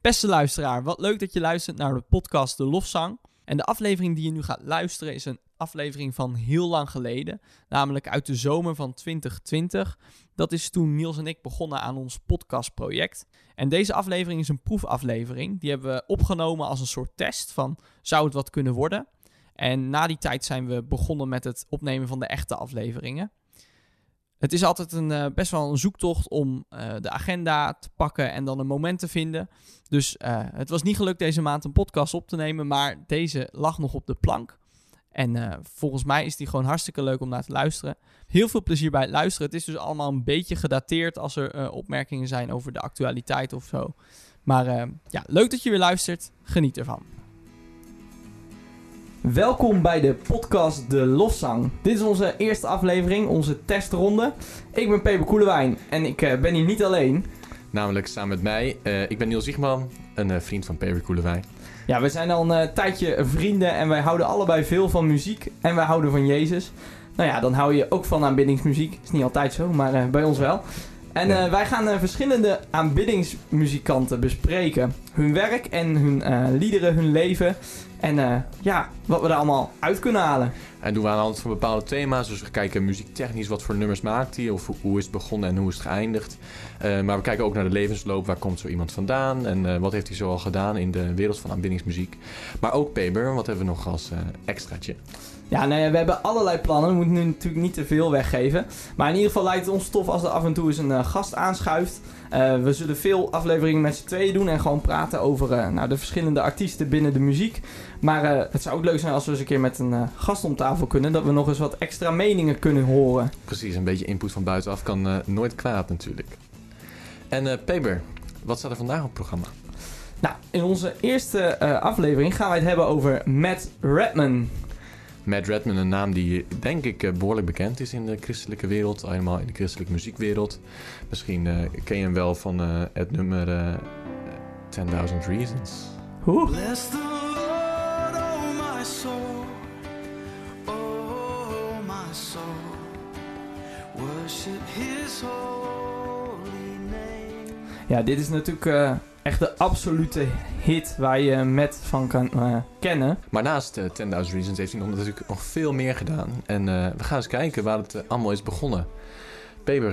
Beste luisteraar, wat leuk dat je luistert naar de podcast De Lofzang. En de aflevering die je nu gaat luisteren is een aflevering van heel lang geleden, namelijk uit de zomer van 2020. Dat is toen Niels en ik begonnen aan ons podcastproject. En deze aflevering is een proefaflevering. Die hebben we opgenomen als een soort test van zou het wat kunnen worden. En na die tijd zijn we begonnen met het opnemen van de echte afleveringen. Het is altijd een, uh, best wel een zoektocht om uh, de agenda te pakken en dan een moment te vinden. Dus uh, het was niet gelukt deze maand een podcast op te nemen, maar deze lag nog op de plank. En volgens mij is die gewoon hartstikke leuk om naar te luisteren. Heel veel plezier bij het luisteren. Het is dus allemaal een beetje gedateerd als er opmerkingen zijn over de actualiteit of zo. Maar ja, leuk dat je weer luistert. Geniet ervan. Welkom bij de podcast De Lofzang. Dit is onze eerste aflevering, onze testronde. Ik ben Peper Koelewijn en ik uh, ben hier niet alleen. Namelijk samen met mij. Uh, ik ben Niels Ziegman, een uh, vriend van Peper Koelewijn. Ja, we zijn al een tijdje vrienden en wij houden allebei veel van muziek en wij houden van Jezus. Nou ja, dan hou je ook van aanbiddingsmuziek. Is niet altijd zo, maar bij ons wel. En ja. wij gaan verschillende aanbiddingsmuzikanten bespreken. Hun werk en hun liederen, hun leven. En uh, ja, wat we er allemaal uit kunnen halen. En doen we aan de hand van bepaalde thema's. Dus we kijken muziektechnisch wat voor nummers maakt hij. Of hoe is het begonnen en hoe is het geëindigd. Uh, maar we kijken ook naar de levensloop. Waar komt zo iemand vandaan? En uh, wat heeft hij zo al gedaan in de wereld van aanbiddingsmuziek. Maar ook Paber. Wat hebben we nog als extraatje? Ja, nee, we hebben allerlei plannen. We moeten nu natuurlijk niet te veel weggeven. Maar in ieder geval lijkt het ons tof als er af en toe eens een gast aanschuift. Uh, we zullen veel afleveringen met z'n tweeën doen en gewoon praten over uh, nou, de verschillende artiesten binnen de muziek. Maar uh, het zou ook leuk zijn als we eens een keer met een gast om tafel kunnen, dat we nog eens wat extra meningen kunnen horen. Precies, een beetje input van buitenaf kan nooit kwaad natuurlijk. En Peber, wat staat er vandaag op het programma? Nou, in onze eerste aflevering gaan wij het hebben over Matt Redman. Matt Redman, een naam die denk ik eh, behoorlijk bekend is in de christelijke wereld, helemaal in de christelijke muziekwereld. Misschien uh, ken je hem wel van uh, het nummer uh, 10.000 Reasons. Hoe? Ja, dit is natuurlijk echt de absolute hit waar je met van kan uh, kennen. Maar naast uh, 10.000 Reasons heeft hij nog, natuurlijk nog veel meer gedaan. En we gaan eens kijken waar het allemaal is begonnen. Peber,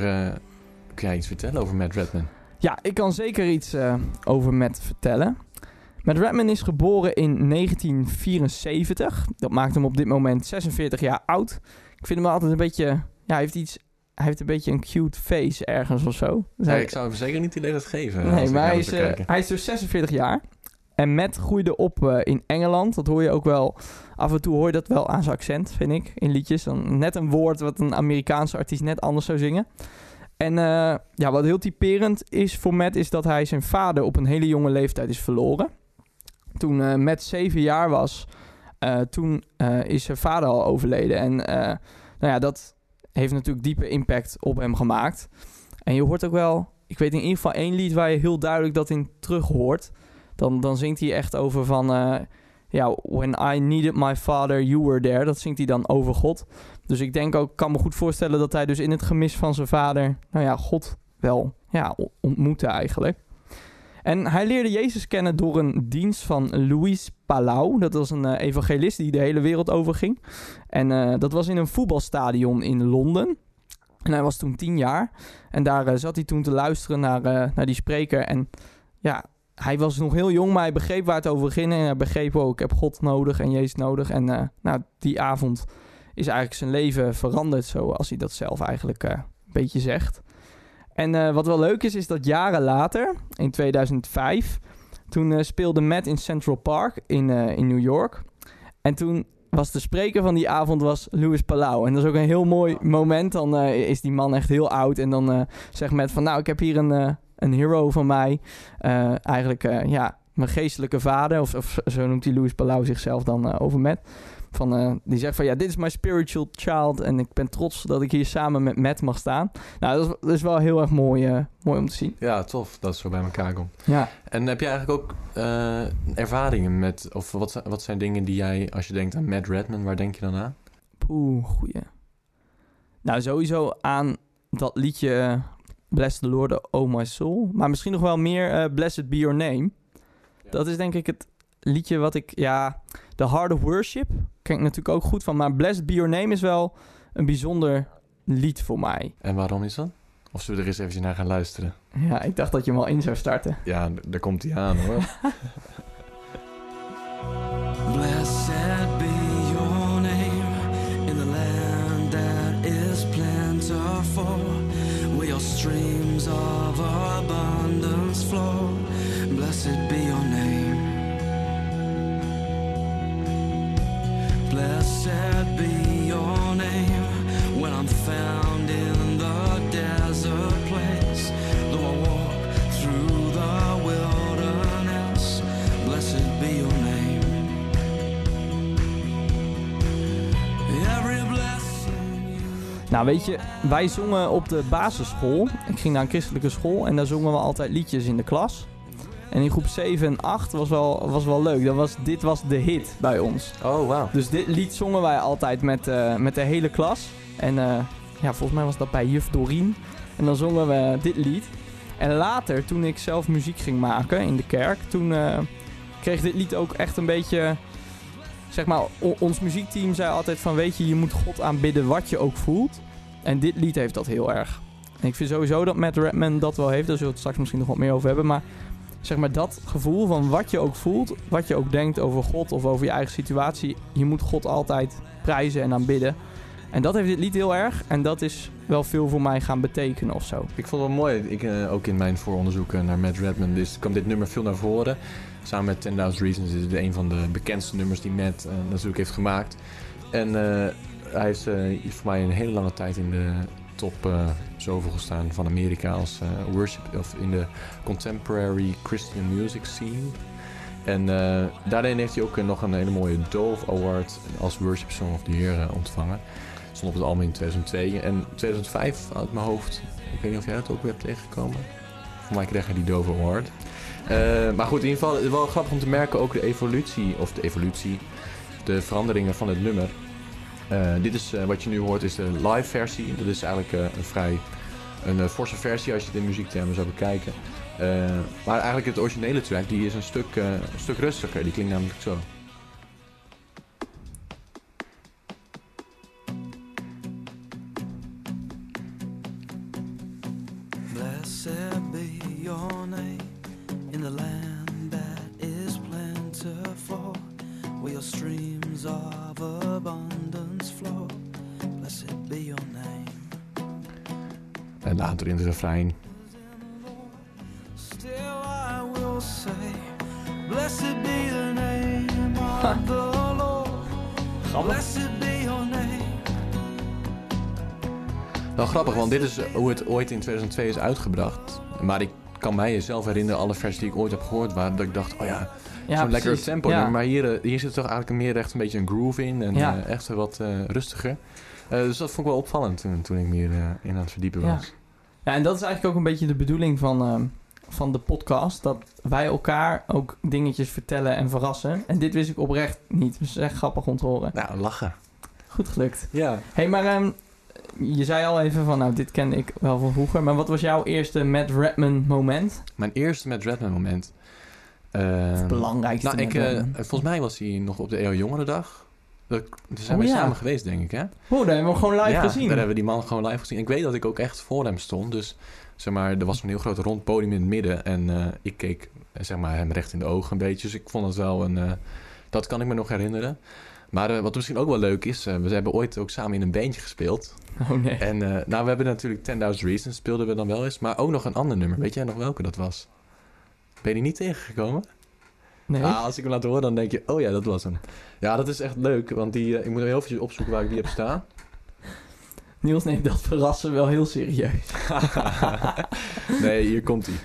kun jij iets vertellen over Matt Redman? Ja, ik kan zeker iets over Matt vertellen. Matt Redman is geboren in 1974. Dat maakt hem op dit moment 46 jaar oud. Ik vind hem altijd een beetje... Ja, hij heeft iets hij heeft een beetje een cute face ergens of zo. Dus ik zou hem zeker niet die leeftijd geven. Nee, maar hij is, uh, hij is dus 46 jaar. En Matt groeide op uh, in Engeland. Dat hoor je ook wel. Af en toe hoor je dat wel aan zijn accent, vind ik, in liedjes. Dan net een woord wat een Amerikaanse artiest net anders zou zingen. En uh, ja, wat heel typerend is voor Matt, is dat hij zijn vader op een hele jonge leeftijd is verloren. Toen Matt zeven jaar was, toen is zijn vader al overleden. En nou ja, dat heeft natuurlijk diepe impact op hem gemaakt. En je hoort ook wel, ik weet in ieder geval één lied waar je heel duidelijk dat in terug hoort. Dan, dan zingt hij echt over van, uh, ja, when I needed my father, you were there. Dat zingt hij dan over God. Dus ik denk ook, kan me goed voorstellen dat hij dus in het gemis van zijn vader, nou ja, God wel ja, ontmoette eigenlijk. En hij leerde Jezus kennen door een dienst van Louis Palau. Dat was een uh, evangelist die de hele wereld overging. En uh, dat was in een voetbalstadion in Londen. En hij was toen tien jaar. En daar uh, zat hij toen te luisteren naar, naar die spreker. En ja, hij was nog heel jong, maar hij begreep waar het over ging. En hij begreep ook, ik heb God nodig en Jezus nodig. En nou, die avond is eigenlijk zijn leven veranderd, zoals hij dat zelf eigenlijk een beetje zegt. En uh, wat wel leuk is, is dat jaren later, in 2005, toen uh, speelde Matt in Central Park in, uh, in New York. En toen was de spreker van die avond was Louis Palau. En dat is ook een heel mooi moment. Dan is die man echt heel oud. En dan zegt Matt van, nou, ik heb hier een, een hero van mij. eigenlijk, ja, mijn geestelijke vader. Of, of zo noemt hij Louis Palau zichzelf dan over Matt. Van, uh, die zegt van ja, dit is mijn spiritual child. En ik ben trots dat ik hier samen met Matt mag staan. Nou, dat is, dat is wel heel erg mooi, uh, mooi om te zien. Ja, tof dat het zo bij elkaar komt. Ja. En heb je eigenlijk ook uh, ervaringen met, of wat, wat zijn dingen die jij, als je denkt aan Matt Redman, waar denk je dan aan? Poeh, goeie. Nou, sowieso aan dat liedje Bless the Lord, Oh My Soul. Maar misschien nog wel meer Blessed Be Your Name. Dat is denk ik het liedje wat ik... Ja, The Heart of Worship ken ik natuurlijk ook goed van. Maar Blessed Be Your Name is wel een bijzonder lied voor mij. En waarom is dat? Of zullen we er eens even naar gaan luisteren? Ja, ik dacht dat je hem al in zou starten. Ja, daar komt hij aan hoor. Blessed be your name in the land that is plentiful, where your streams of abundance flow. Blessed be your name. Blessed be your name when I'm found in the desert place. Though I walk through the wilderness, blessed be your name. Every blessing Nou, weet je, wij zongen op de basisschool. Ik ging naar een christelijke school en daar zongen we altijd liedjes in de klas. En in groep 7 en 8 was wel, was wel leuk. Dat was, dit was de hit bij ons. Oh, wauw. Dus dit lied zongen wij altijd met, eh, met de hele klas. En eh, ja, volgens mij was dat bij juf Dorien. En dan zongen we dit lied. En later, toen ik zelf muziek ging maken in de kerk, toen eh, kreeg dit lied ook echt een beetje... Zeg maar, ons muziekteam zei altijd van, weet je, je moet God aanbidden wat je ook voelt. En dit lied heeft dat heel erg. En ik vind sowieso dat Matt Redman dat wel heeft. Daar zullen we het straks misschien nog wat meer over hebben. Maar zeg maar dat gevoel van wat je ook voelt, wat je ook denkt over God of over je eigen situatie. Je moet God altijd prijzen en aanbidden. En dat heeft dit lied heel erg. En dat is wel veel voor mij gaan betekenen of zo. Ik vond het wel mooi. Ik, eh, ook in mijn vooronderzoeken naar Matt Redman dus kwam dit nummer veel naar voren. Samen met 10.000 Reasons is het een van de bekendste nummers die Matt eh, natuurlijk heeft gemaakt. En eh, hij is voor mij een hele lange tijd in de top zoveel gestaan van Amerika als eh, worship of in de contemporary Christian music scene. En eh, daarin heeft hij ook eh, nog een hele mooie Dove Award als Worship Song of the Year ontvangen. Stond op het album in 2002 en 2005 uit mijn hoofd. Ik weet niet of jij dat ook weer hebt tegengekomen. Voor mij kreeg hij die Dove Award. Maar goed, in ieder geval wel grappig om te merken ook de evolutie, of de evolutie, de veranderingen van het nummer. Dit is wat je nu hoort, is de live versie. Dat is eigenlijk een vrij een eh, forse versie als je het in muziektermen zou bekijken. Eh, maar eigenlijk het originele track die is een stuk, eh, stuk rustiger. Die klinkt namelijk zo. Blessed be your En later in het refrein. Still I will say, Blessed be the name of the Lord. Blessed be your name. Wel grappig, want dit is hoe het ooit in 2002 is uitgebracht. Maar ik kan mij zelf herinneren, alle versies die ik ooit heb gehoord, waren dat ik dacht, oh ja, Ja, zo'n lekker tempo. Ja. Maar hier, eh, hier zit toch eigenlijk meer echt een beetje een groove in en Ja. eh, echt wat eh, rustiger. Eh, dus dat vond ik wel opvallend toen, toen ik meer eh, in aan het verdiepen Ja. was. Ja, en dat is eigenlijk ook een beetje de bedoeling van, ehm, van de podcast. Dat wij elkaar ook dingetjes vertellen en verrassen. En dit wist ik oprecht niet. Dus het is echt grappig om te horen. Nou, lachen. Goed gelukt. Ja. Hé, hey, maar ehm, je zei al even van, nou, dit ken ik wel van vroeger. Maar wat was jouw eerste Matt Redman moment? Mijn eerste met Redman moment. Het belangrijkste nou, ik, Matt eh, volgens mij was hij nog op de EO Jongerendag. Daar zijn Oh, we ja. samen geweest, denk ik, hè? Oh, daar hebben we hem gewoon live ja, gezien. daar hebben we die man gewoon live gezien. Ik weet dat ik ook echt voor hem stond. Dus zeg maar, er was een heel groot rond podium in het midden. En eh, ik keek eh, zeg maar, hem recht in de ogen een beetje. Dus ik vond het wel een... eh, dat kan ik me nog herinneren. Maar wat misschien ook wel leuk is... we hebben ooit ook samen in een bandje gespeeld. Oh nee. En nou, we hebben natuurlijk 10.000 Reasons speelden we dan wel eens. Maar ook nog een ander nummer. Weet jij nog welke dat was? Ben je die niet tegengekomen? Nee? Ah, als ik hem laat horen, dan denk je, oh ja, dat was hem. Ja, dat is echt leuk, want die, eh, ik moet heel even opzoeken waar ik die heb staan. Niels neemt dat verrassen wel heel serieus. nee, hier komt hij.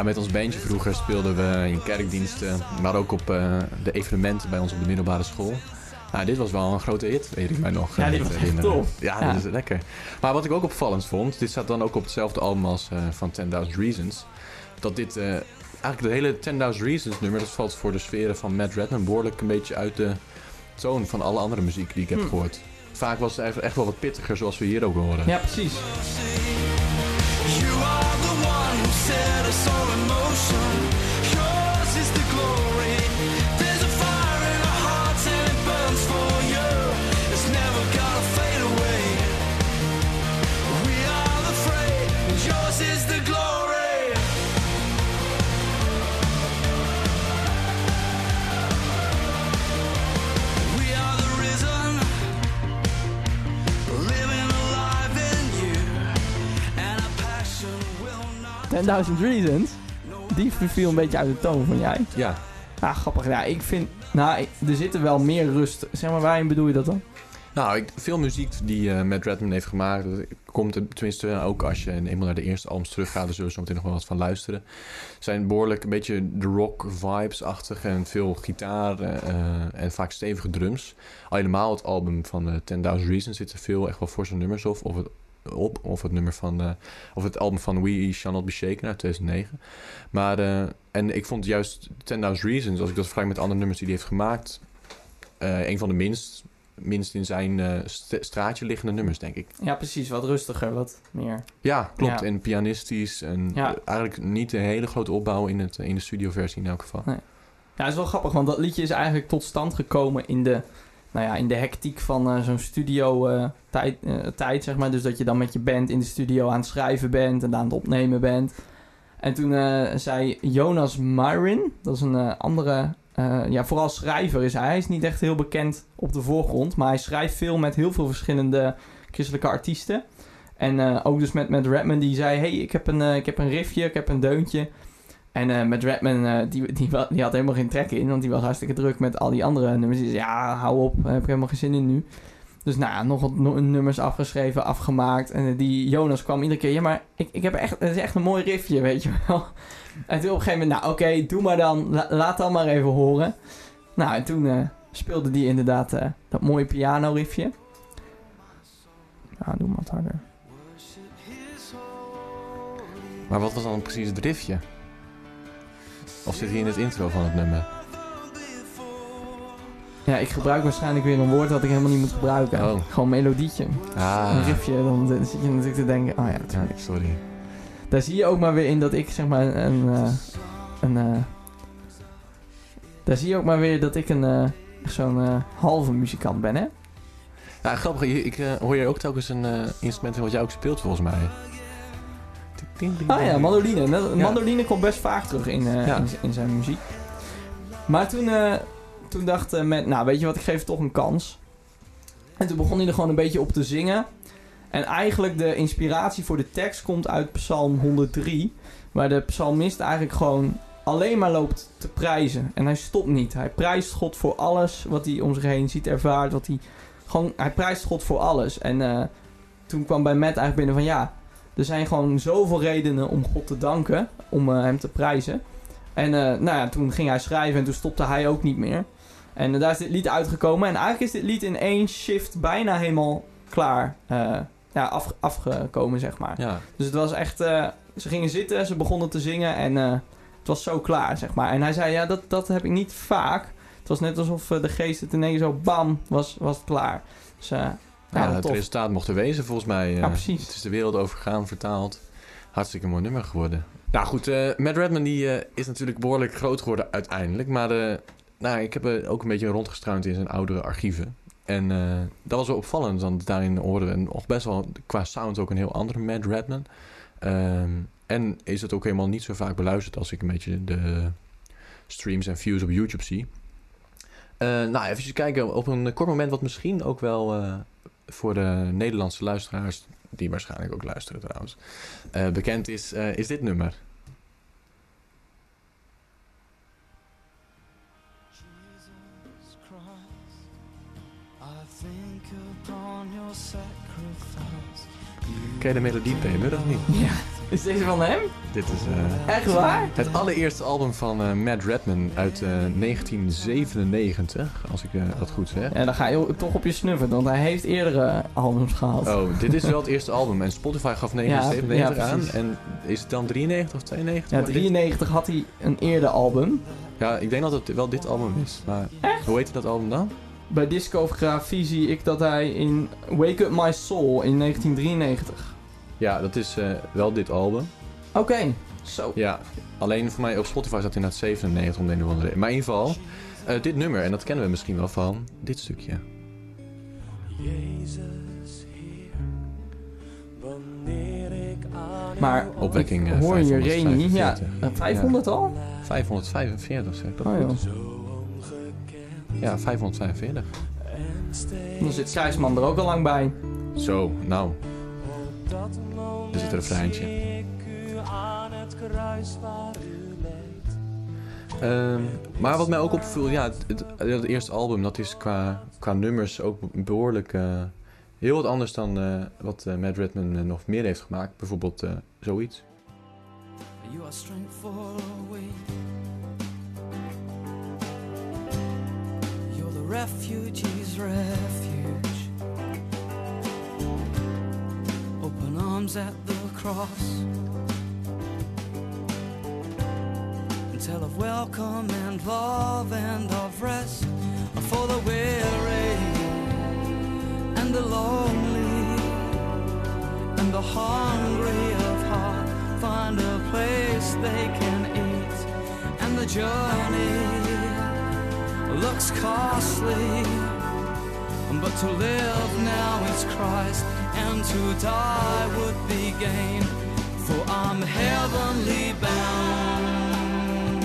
Ja, met ons bandje vroeger speelden we in kerkdiensten, maar ook op eh, de evenementen bij ons op de middelbare school. Nou, dit was wel een grote hit, weet ik mij nog. Ja, eh, dit te was echt tof. Ja, Ja. dit is lekker. Maar wat ik ook opvallend vond, dit staat dan ook op hetzelfde album als eh, van 10.000 Reasons. Dat dit, eh, eigenlijk de hele 10.000 Reasons nummer, dat valt voor de sferen van Matt Redman behoorlijk een beetje uit de toon van alle andere muziek die ik heb Hm. gehoord. Vaak was het eigenlijk echt wel wat pittiger, zoals we hier ook horen. Ja, precies. You are the one who set us 10.000 Reasons. Die viel een beetje uit de toon van jij. Ja, Ah, grappig. Ja, ik vind... Nou, er zitten wel meer rust. Zeg maar, waarin bedoel je dat dan? Nou, ik, veel muziek die eh Matt Redman heeft gemaakt, dat komt er, tenminste ook als je eenmaal naar de eerste albums teruggaat, daar zullen we zo meteen nog wel wat van luisteren, zijn behoorlijk een beetje de rock vibes-achtig en veel gitaar eh, eh, en vaak stevige drums. Al helemaal het album van eh 10.000 Reasons zit er veel echt wel forse nummers op, of het, op, of het nummer van, eh, of het album van We Shall Not Be Shaken uit 2009. Maar, eh, en ik vond juist 10.000 Reasons, als ik dat vergelijk met andere nummers die hij heeft gemaakt, eh, een van de minst minst in zijn st- straatje liggende nummers, denk ik. Ja, precies. Wat rustiger, wat meer. Ja, klopt. Ja. En pianistisch. En Ja. eigenlijk niet een hele grote opbouw in, het, in de studioversie in elk geval. Ja, het is wel grappig, want dat liedje is eigenlijk tot stand gekomen in de, nou ja, in de hectiek van eh, zo'n studio eh, tijd, eh, tijd, zeg maar. Dus dat je dan met je band in de studio aan het schrijven bent en aan het opnemen bent. En toen zei Jonas Myrin, dat is een andere, ja, vooral schrijver is hij. Hij is niet echt heel bekend op de voorgrond, maar hij schrijft veel met heel veel verschillende christelijke artiesten. En ook dus met, met Redman, die zei, hey, ik heb een, ik heb een riffje, ik heb een deuntje. En eh, met Redman, eh, die, die, die had helemaal geen trek in, want die was hartstikke druk met al die andere nummers. Die zei, ja, hou op, daar heb ik helemaal geen zin in nu. Dus nou ja, nog wat nummers afgeschreven, afgemaakt. En eh, die Jonas kwam iedere keer, ja, maar ik, ik heb echt, het is echt een mooi riffje, weet je wel. En toen op een gegeven moment, nou oké, doe maar dan, la- laat dan maar even horen. Nou, en toen speelde die inderdaad dat mooie piano riffje. Ja, doe maar wat harder. Maar wat was dan precies het riffje? Of zit hij in het intro van het nummer? Ja, ik gebruik waarschijnlijk weer een woord dat ik helemaal niet moet gebruiken. Oh. Gewoon melodietje. Ah, Een riffje, dan zit je natuurlijk te denken, oh ja, sorry. Daar zie je ook maar weer in dat ik zeg maar een... eh, een eh, daar zie je ook maar weer dat ik een eh, zo'n eh, halve muzikant ben, hè? Ja, grappig. Ik, eh, hoor je ook telkens een eh, instrument wat jij ook speelt volgens mij. Ding, ding, Ah ja, mandoline. Dat- Ja. Mandoline komt best vaak terug in, eh, Ja. in, in zijn muziek. Maar toen, eh, toen dacht met, nou weet je wat, ik geef het toch een kans. En toen begon hij er gewoon een beetje op te zingen. En eigenlijk de inspiratie voor de tekst komt uit Psalm 103. Waar de psalmist eigenlijk gewoon alleen maar loopt te prijzen. En hij stopt niet. Hij prijst God voor alles wat hij om zich heen ziet, ervaart. Wat hij, gewoon, hij prijst God voor alles. En toen kwam bij Matt eigenlijk binnen van ja, er zijn gewoon zoveel redenen om God te danken, om eh, hem te prijzen. En eh, nou ja, toen ging hij schrijven en toen stopte hij ook niet meer. En eh, daar is dit lied uitgekomen. En eigenlijk is dit lied in één shift bijna helemaal klaar. ja, af, afgekomen, zeg maar. Ja, Dus het was echt... ze gingen zitten, ze begonnen te zingen en het was zo klaar, zeg maar. En hij zei, ja, dat, dat heb ik niet vaak. Het was net alsof de geest het ineens zo bam, was, was het klaar. Dus ja, ja, het tof. resultaat mocht er wezen volgens mij. eh. Ja, precies. Het is de wereld overgegaan, vertaald. Hartstikke mooi nummer geworden. Nou goed, eh Matt Redman die, eh, is natuurlijk behoorlijk groot geworden uiteindelijk. Maar eh, nou, ik heb ook een beetje rondgestruind in zijn oudere archieven. En dat was wel opvallend, want daarin hoorden we nog best wel qua sound ook een heel andere Matt Redman. Ehm, en is het ook helemaal niet zo vaak beluisterd als ik een beetje de streams en views op YouTube zie. Nou, even kijken op een kort moment wat misschien ook wel voor de Nederlandse luisteraars, die waarschijnlijk ook luisteren trouwens, eh, bekend is, eh, is dit nummer. Ken je de melodie, Peter, of niet? Ja. Is deze van hem? Dit is eh, Echt waar? het allereerste album van eh, Matt Redman uit eh, 1997, als ik eh, dat goed zeg. Ja, dan ga je toch op je snuffen, want hij heeft eerdere albums gehad. Oh, dit is wel het eerste album. En Spotify gaf 1997 Ja, ja, aan. En is het dan 93 of 92? Ja, Maar dit- 93 had hij een eerder album. Ja, ik denk dat het wel dit album is. Maar hoe heet dat album dan? Bij discografie zie ik dat hij in Wake Up My Soul in 1993. Ja, dat is eh, wel dit album. Oké, zo. Ja, alleen voor mij op Spotify staat inderdaad 97 om de een of andere reden. Maar in ieder geval, eh, dit nummer, en dat kennen we misschien wel van dit stukje. Jezus Heer, wanneer ik aan Maar Opwekking eh, hoor je 545. Reni? Ja, eh, 500 al? 545 zeg ik dat Oh Ja, 545. en steeds Dan zit Kruisman er ook al lang bij. Zo, nou, er refreintje. aan het kruis waar u leed. Ehm, maar wat mij ook opviel, ja, het, het, het eerste album, dat is qua, qua nummers ook behoorlijk eh, heel wat anders dan eh, wat eh, Matt Redman nog meer heeft gemaakt. Bijvoorbeeld zoiets. You are. You're the refugee's refuge. Open arms at the cross. And tell of welcome and love and of rest for the weary and the lonely and the hungry of heart find a place they can eat and the journey looks costly but to live now is Christ and to die would be gain for I'm heavenly bound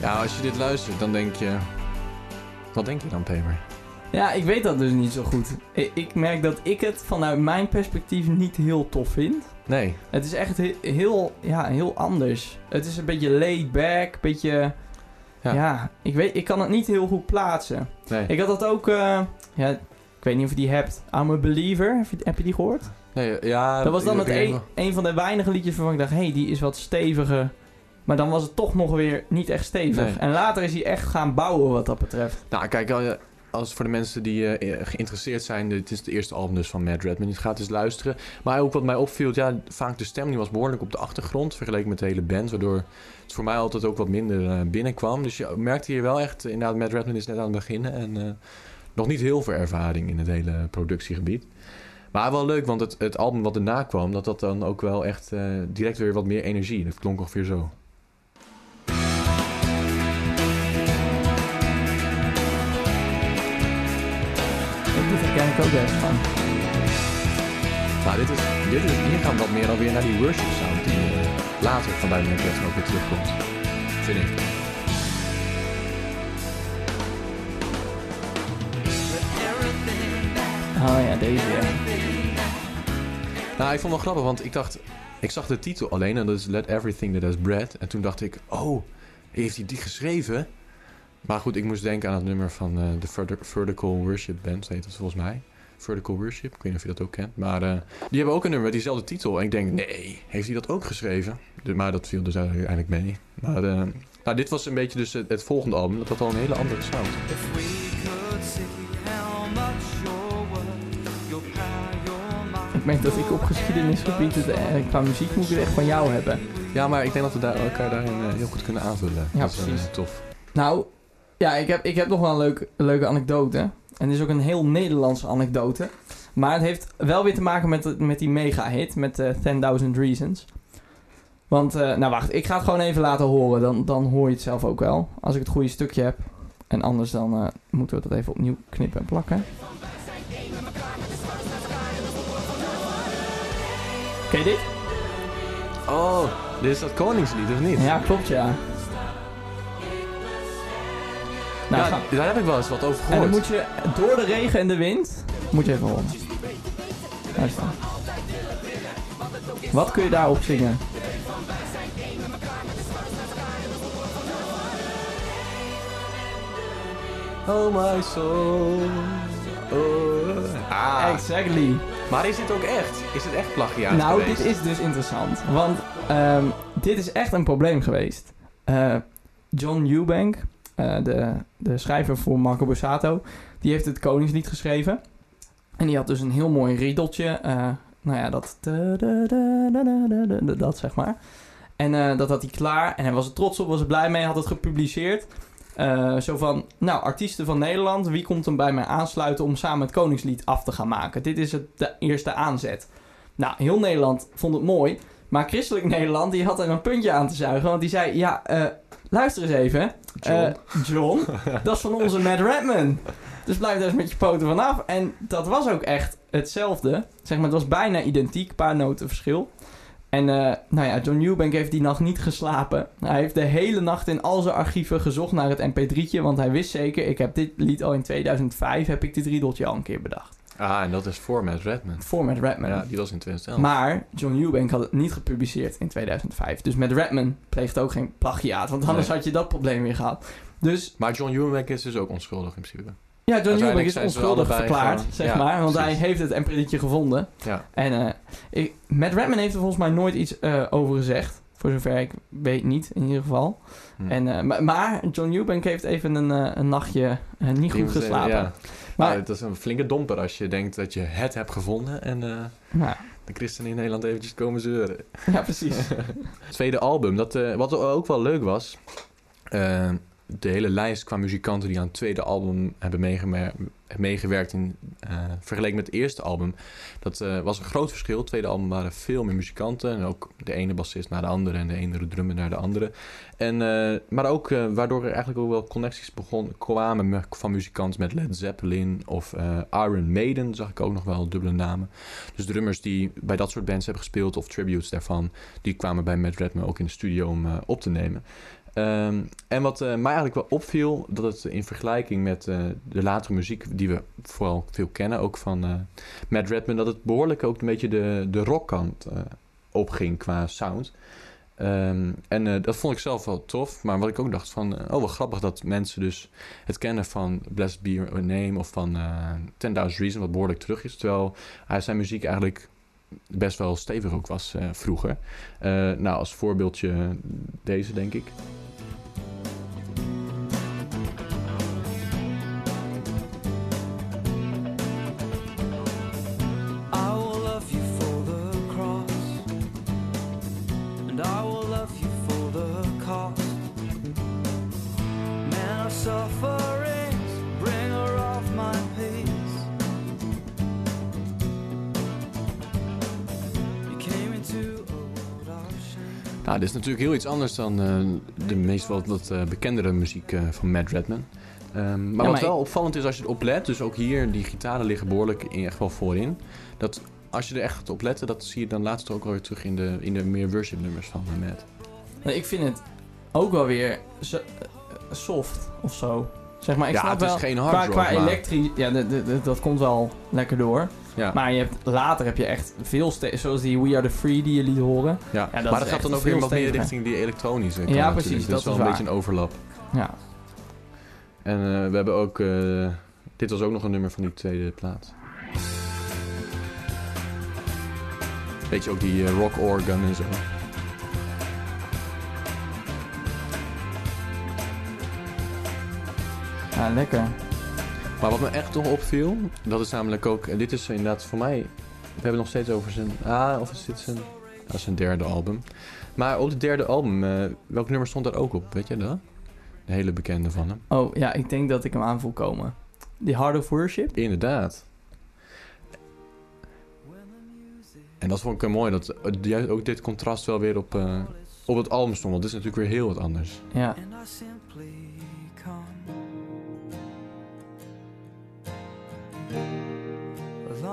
Ja, als je dit luistert, dan denk je... Wat denk je dan, Peter? Ja, ik weet dat dus niet zo goed. Ik merk dat ik het vanuit mijn perspectief niet heel tof vind. Nee. Het is echt he- heel, ja, heel anders. Het is een beetje laid back, een beetje... Ja. Ja, ik, weet, ik kan het niet heel goed plaatsen. Nee. Ik had dat ook... eh, ja, ik weet niet of je die hebt. I'm a Believer, heb je, heb je die gehoord? nee ja, dat was dan het een, een van de weinige liedjes waarvan ik dacht... Hé, hey, die is wat steviger. Maar dan was het toch nog weer niet echt stevig. Nee. En later is hij echt gaan bouwen wat dat betreft. Nou, kijk, als voor de mensen die eh, geïnteresseerd zijn, dit is het eerste album dus van Matt Redman. Gaat eens luisteren. Maar ook wat mij opviel, ja, vaak de stem die was behoorlijk op de achtergrond vergeleken met de hele band, waardoor het voor mij altijd ook wat minder eh, binnenkwam. Dus je merkte hier wel echt, inderdaad, Matt Redman is net aan het beginnen en eh, nog niet heel veel ervaring in het hele productiegebied. Maar wel leuk, want het, het album wat erna kwam, dat dat dan ook wel echt eh, direct weer wat meer energie. Dat klonk ongeveer zo. Dit herken ik ook best van. Nou, dit is, dit is, hier gaan we wat meer alweer naar die worship sound die eh, later van Matt Redman ook weer terugkomt. Vind ik. Oh ja, deze ja. Nou, ik vond het wel grappig, want ik dacht... Ik zag de titel alleen en dat is Let Everything That Has Bread. En toen dacht ik, oh, heeft hij die geschreven? Maar goed, ik moest denken aan het nummer van eh, de Verti- Vertical Worship Band, heet dat volgens mij. Vertical Worship, ik weet niet of je dat ook kent. Maar eh, die hebben ook een nummer met diezelfde titel. En ik denk, nee, heeft hij dat ook geschreven? De- maar dat viel dus eigenlijk mee. Maar eh, nou, dit was een beetje dus het, het volgende album. Dat had al een hele andere sound. Ik merk dat ik op geschiedenisgebied het, eh, qua muziek moet ik het echt van jou hebben. Ja, maar ik denk dat we daar, elkaar daarin heel goed kunnen aanvullen. Ja, dat is, precies. tof. Nou, ja, ik heb, ik heb nog wel een leuke, leuke anekdote. En het is ook een heel Nederlandse anekdote. Maar het heeft wel weer te maken met, met die mega-hit, met eh 10.000 Reasons. Want, eh, nou wacht, ik ga het gewoon even laten horen. Dan, dan hoor je het zelf ook wel. Als ik het goede stukje heb. En anders dan eh, moeten we dat even opnieuw knippen en plakken. Ken je dit? Oh, dit is dat Koningslied, of niet? Ja, klopt ja. Nou, ja, daar heb ik wel eens wat over En gehoord. dan moet je door de regen en de wind, moet je even. Luister. Wat kun je daarop zingen? Oh my soul. Oh. Ah, Exactly. maar is dit ook echt? Is het echt plagiaat Nou, geweest? dit is dus interessant. Want ehm, dit is echt een probleem geweest. Eh, John Eubank, de, de schrijver voor Marco Borsato, die heeft het Koningslied geschreven. En die had dus een heel mooi riedeltje. eh, nou ja, dat... Dat zeg maar. En eh, dat had hij klaar. En hij was er trots op, was er blij mee, had het gepubliceerd. Eh, zo van, nou, artiesten van Nederland, wie komt hem bij mij aansluiten om samen het Koningslied af te gaan maken? Dit is het, de eerste aanzet. Nou, heel Nederland vond het mooi. Maar Christelijk Nederland, die had er een puntje aan te zuigen. Want die zei, ja, eh, luister eens even. John. Eh, John, dat is van onze Matt Redman. Dus blijf daar eens met je poten vanaf. En dat was ook echt hetzelfde. Zeg maar, het was bijna identiek, een paar noten verschil. En eh, nou ja, John Newbank heeft die nacht niet geslapen. Hij heeft de hele nacht in al zijn archieven gezocht naar het mp3'tje. Want hij wist zeker, ik heb dit lied al in 2005, heb ik dit riedeltje al een keer bedacht. Ah, en dat is voor Matt Redman. Voor Matt Redman. Ja, die was in 2011. Maar John Eubank had het niet gepubliceerd in 2005. Dus met Redman pleegt ook geen plagiaat. Want anders Nee. had je dat probleem weer gehad. Dus Maar John Eubank is dus ook onschuldig in principe. ja, John Eubank is onschuldig verklaard, zeg ja, maar. Want precies. hij heeft het mp3'tje gevonden. Ja. En eh, ik, Matt Redman heeft er volgens mij nooit iets eh, over gezegd. Voor zover ik weet niet, in ieder geval. Hm. En, eh, maar, John Eubank heeft even een, een nachtje niet goed geslapen. Ja. Maar, het is een flinke domper als je denkt dat je het hebt gevonden en nou, de christenen in Nederland eventjes komen zeuren. ja, preprecies. Het tweede album, dat, eh, wat ook wel leuk was, eh, de hele lijst qua muzikanten die aan het tweede album hebben meegewerkt in eh, vergeleken met het eerste album, dat eh, was een groot verschil. Het tweede album waren veel meer muzikanten en ook de ene bassist naar de andere en de ene drummer naar de andere. En, eh, maar ook waardoor er eigenlijk ook wel connecties begon, kwamen me- van muzikanten met Led Zeppelin of Iron Maiden, zag ik ook nog wel dubbele namen. Dus drummers die bij dat soort bands hebben gespeeld of tributes daarvan, die kwamen bij Matt Redman ook in de studio om op te nemen. Ehm, en wat eh, mij eigenlijk wel opviel, dat het in vergelijking met eh, de latere muziek die we vooral veel kennen, ook van eh Matt Redman, dat het behoorlijk ook een beetje de, de rockkant opging qua sound. Ehm, en dat vond ik zelf wel tof, maar wat ik ook dacht van, oh wat grappig dat mensen dus het kennen van Blessed Be Your Name of van eh 10.000 Reasons, wat behoorlijk terug is, terwijl hij zijn muziek eigenlijk best wel stevig ook was eh, vroeger. Eh, nou, als voorbeeldje deze, denk ik. Nou, dit is natuurlijk heel iets anders dan eh, de meest wat, wat eh, bekendere muziek eh, van Matt Redman. Ehm, maar Ja, wat wel ik- opvallend is als je erop let, dus ook hier, die gitaren liggen behoorlijk in, echt wel voorin. Dat als je er echt op let, dat zie je dan laatst ook alweer terug in de, in de meer worship nummers van Matt. Nee, Ik vind het ook wel weer soft of zo. Zeg maar, ik ja, snap het is wel... geen Qua, hard rock, qua maar- elektrisch... Ja, dat komt wel lekker door. Ja, Maar je hebt, later heb je echt veel... Zoals die We Are The Free die je liet horen. ja. dat maar dat gaat dan ook weer wat meer richting die elektronische kant Ja, precies, Dat dat is wel een beetje een overlap. Ja. En eh, we hebben ook... eh, dit was ook nog een nummer van die tweede plaat. Weet je, ook die eh, rock organ en zo. ja, lekker. Maar wat me echt toch opviel, dat is namelijk ook... Dit is inderdaad voor mij... We hebben nog steeds over zijn... Ah, of is dit zijn... Dat is zijn derde album. Maar op het derde album, eh, welk nummer stond daar ook op? Weet je dat? De hele bekende van hem. Oh, ja, ik denk dat ik hem aan voel komen. Die Heart of Worship? Inderdaad. En dat vond ik mooi, dat eh, juist ook dit contrast wel weer op, eh, op het album stond. Want dit is natuurlijk weer heel wat anders. Ja.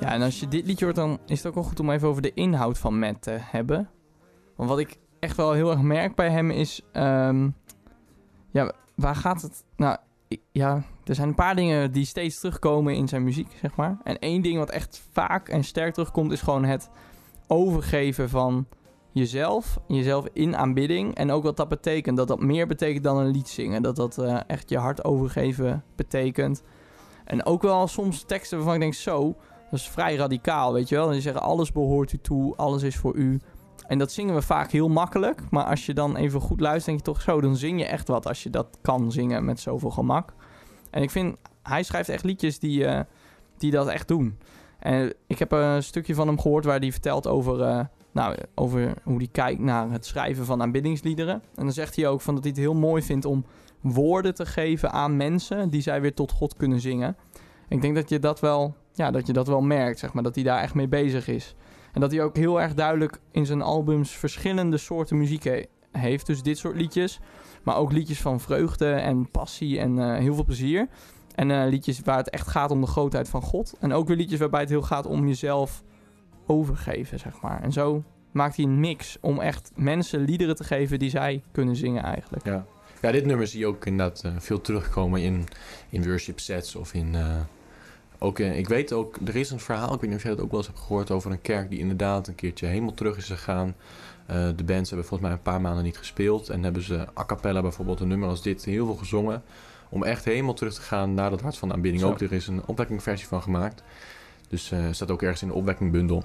Ja, en als je dit liedje hoort, dan is het ook wel goed om even over de inhoud van Matt te hebben. Want wat ik echt wel heel erg merk bij hem is... ehm, ja, waar gaat het... Nou, ja, er zijn een paar dingen die steeds terugkomen in zijn muziek, zeg maar. En één ding wat echt vaak en sterk terugkomt... is gewoon het overgeven van jezelf, jezelf in aanbidding. En ook wat dat betekent. Dat dat meer betekent dan een lied zingen. Dat dat eh, echt je hart overgeven betekent. En ook wel soms teksten waarvan ik denk, zo... Dat is vrij radicaal, weet je wel. En die zeggen, alles behoort u toe, alles is voor u. En dat zingen we vaak heel makkelijk. Maar als je dan even goed luistert, denk je toch zo... dan zing je echt wat als je dat kan zingen met zoveel gemak. En ik vind, hij schrijft echt liedjes die, eh, die dat echt doen. En ik heb een stukje van hem gehoord waar hij vertelt over... eh, nou, over hoe hij kijkt naar het schrijven van aanbiddingsliederen. En dan zegt hij ook van dat hij het heel mooi vindt om woorden te geven aan mensen... die zij weer tot God kunnen zingen. Ik denk dat je dat wel, ja, dat je dat wel merkt, zeg maar, dat hij daar echt mee bezig is. En dat hij ook heel erg duidelijk in zijn albums verschillende soorten muziek he- heeft. Dus dit soort liedjes, maar ook liedjes van vreugde en passie en eh, heel veel plezier. En eh, liedjes waar het echt gaat om de grootheid van God. En ook weer liedjes waarbij het heel gaat om jezelf overgeven, zeg maar. En zo maakt hij een mix om echt mensen liederen te geven die zij kunnen zingen eigenlijk. Ja. ja, dit nummer zie je ook inderdaad eh, veel terugkomen in, in worship sets of in... ook, eh, ik weet ook, er is een verhaal, ik weet niet of jij dat ook wel eens hebt gehoord... over een kerk die inderdaad een keertje helemaal terug is gegaan. Eh, de bands hebben volgens mij een paar maanden niet gespeeld... en hebben ze a cappella bijvoorbeeld een nummer als dit heel veel gezongen... om echt helemaal terug te gaan naar dat hart van de aanbidding. Zo. Ook er is een opwekkingversie van gemaakt. Dus eh staat ook ergens in de opwekkingbundel.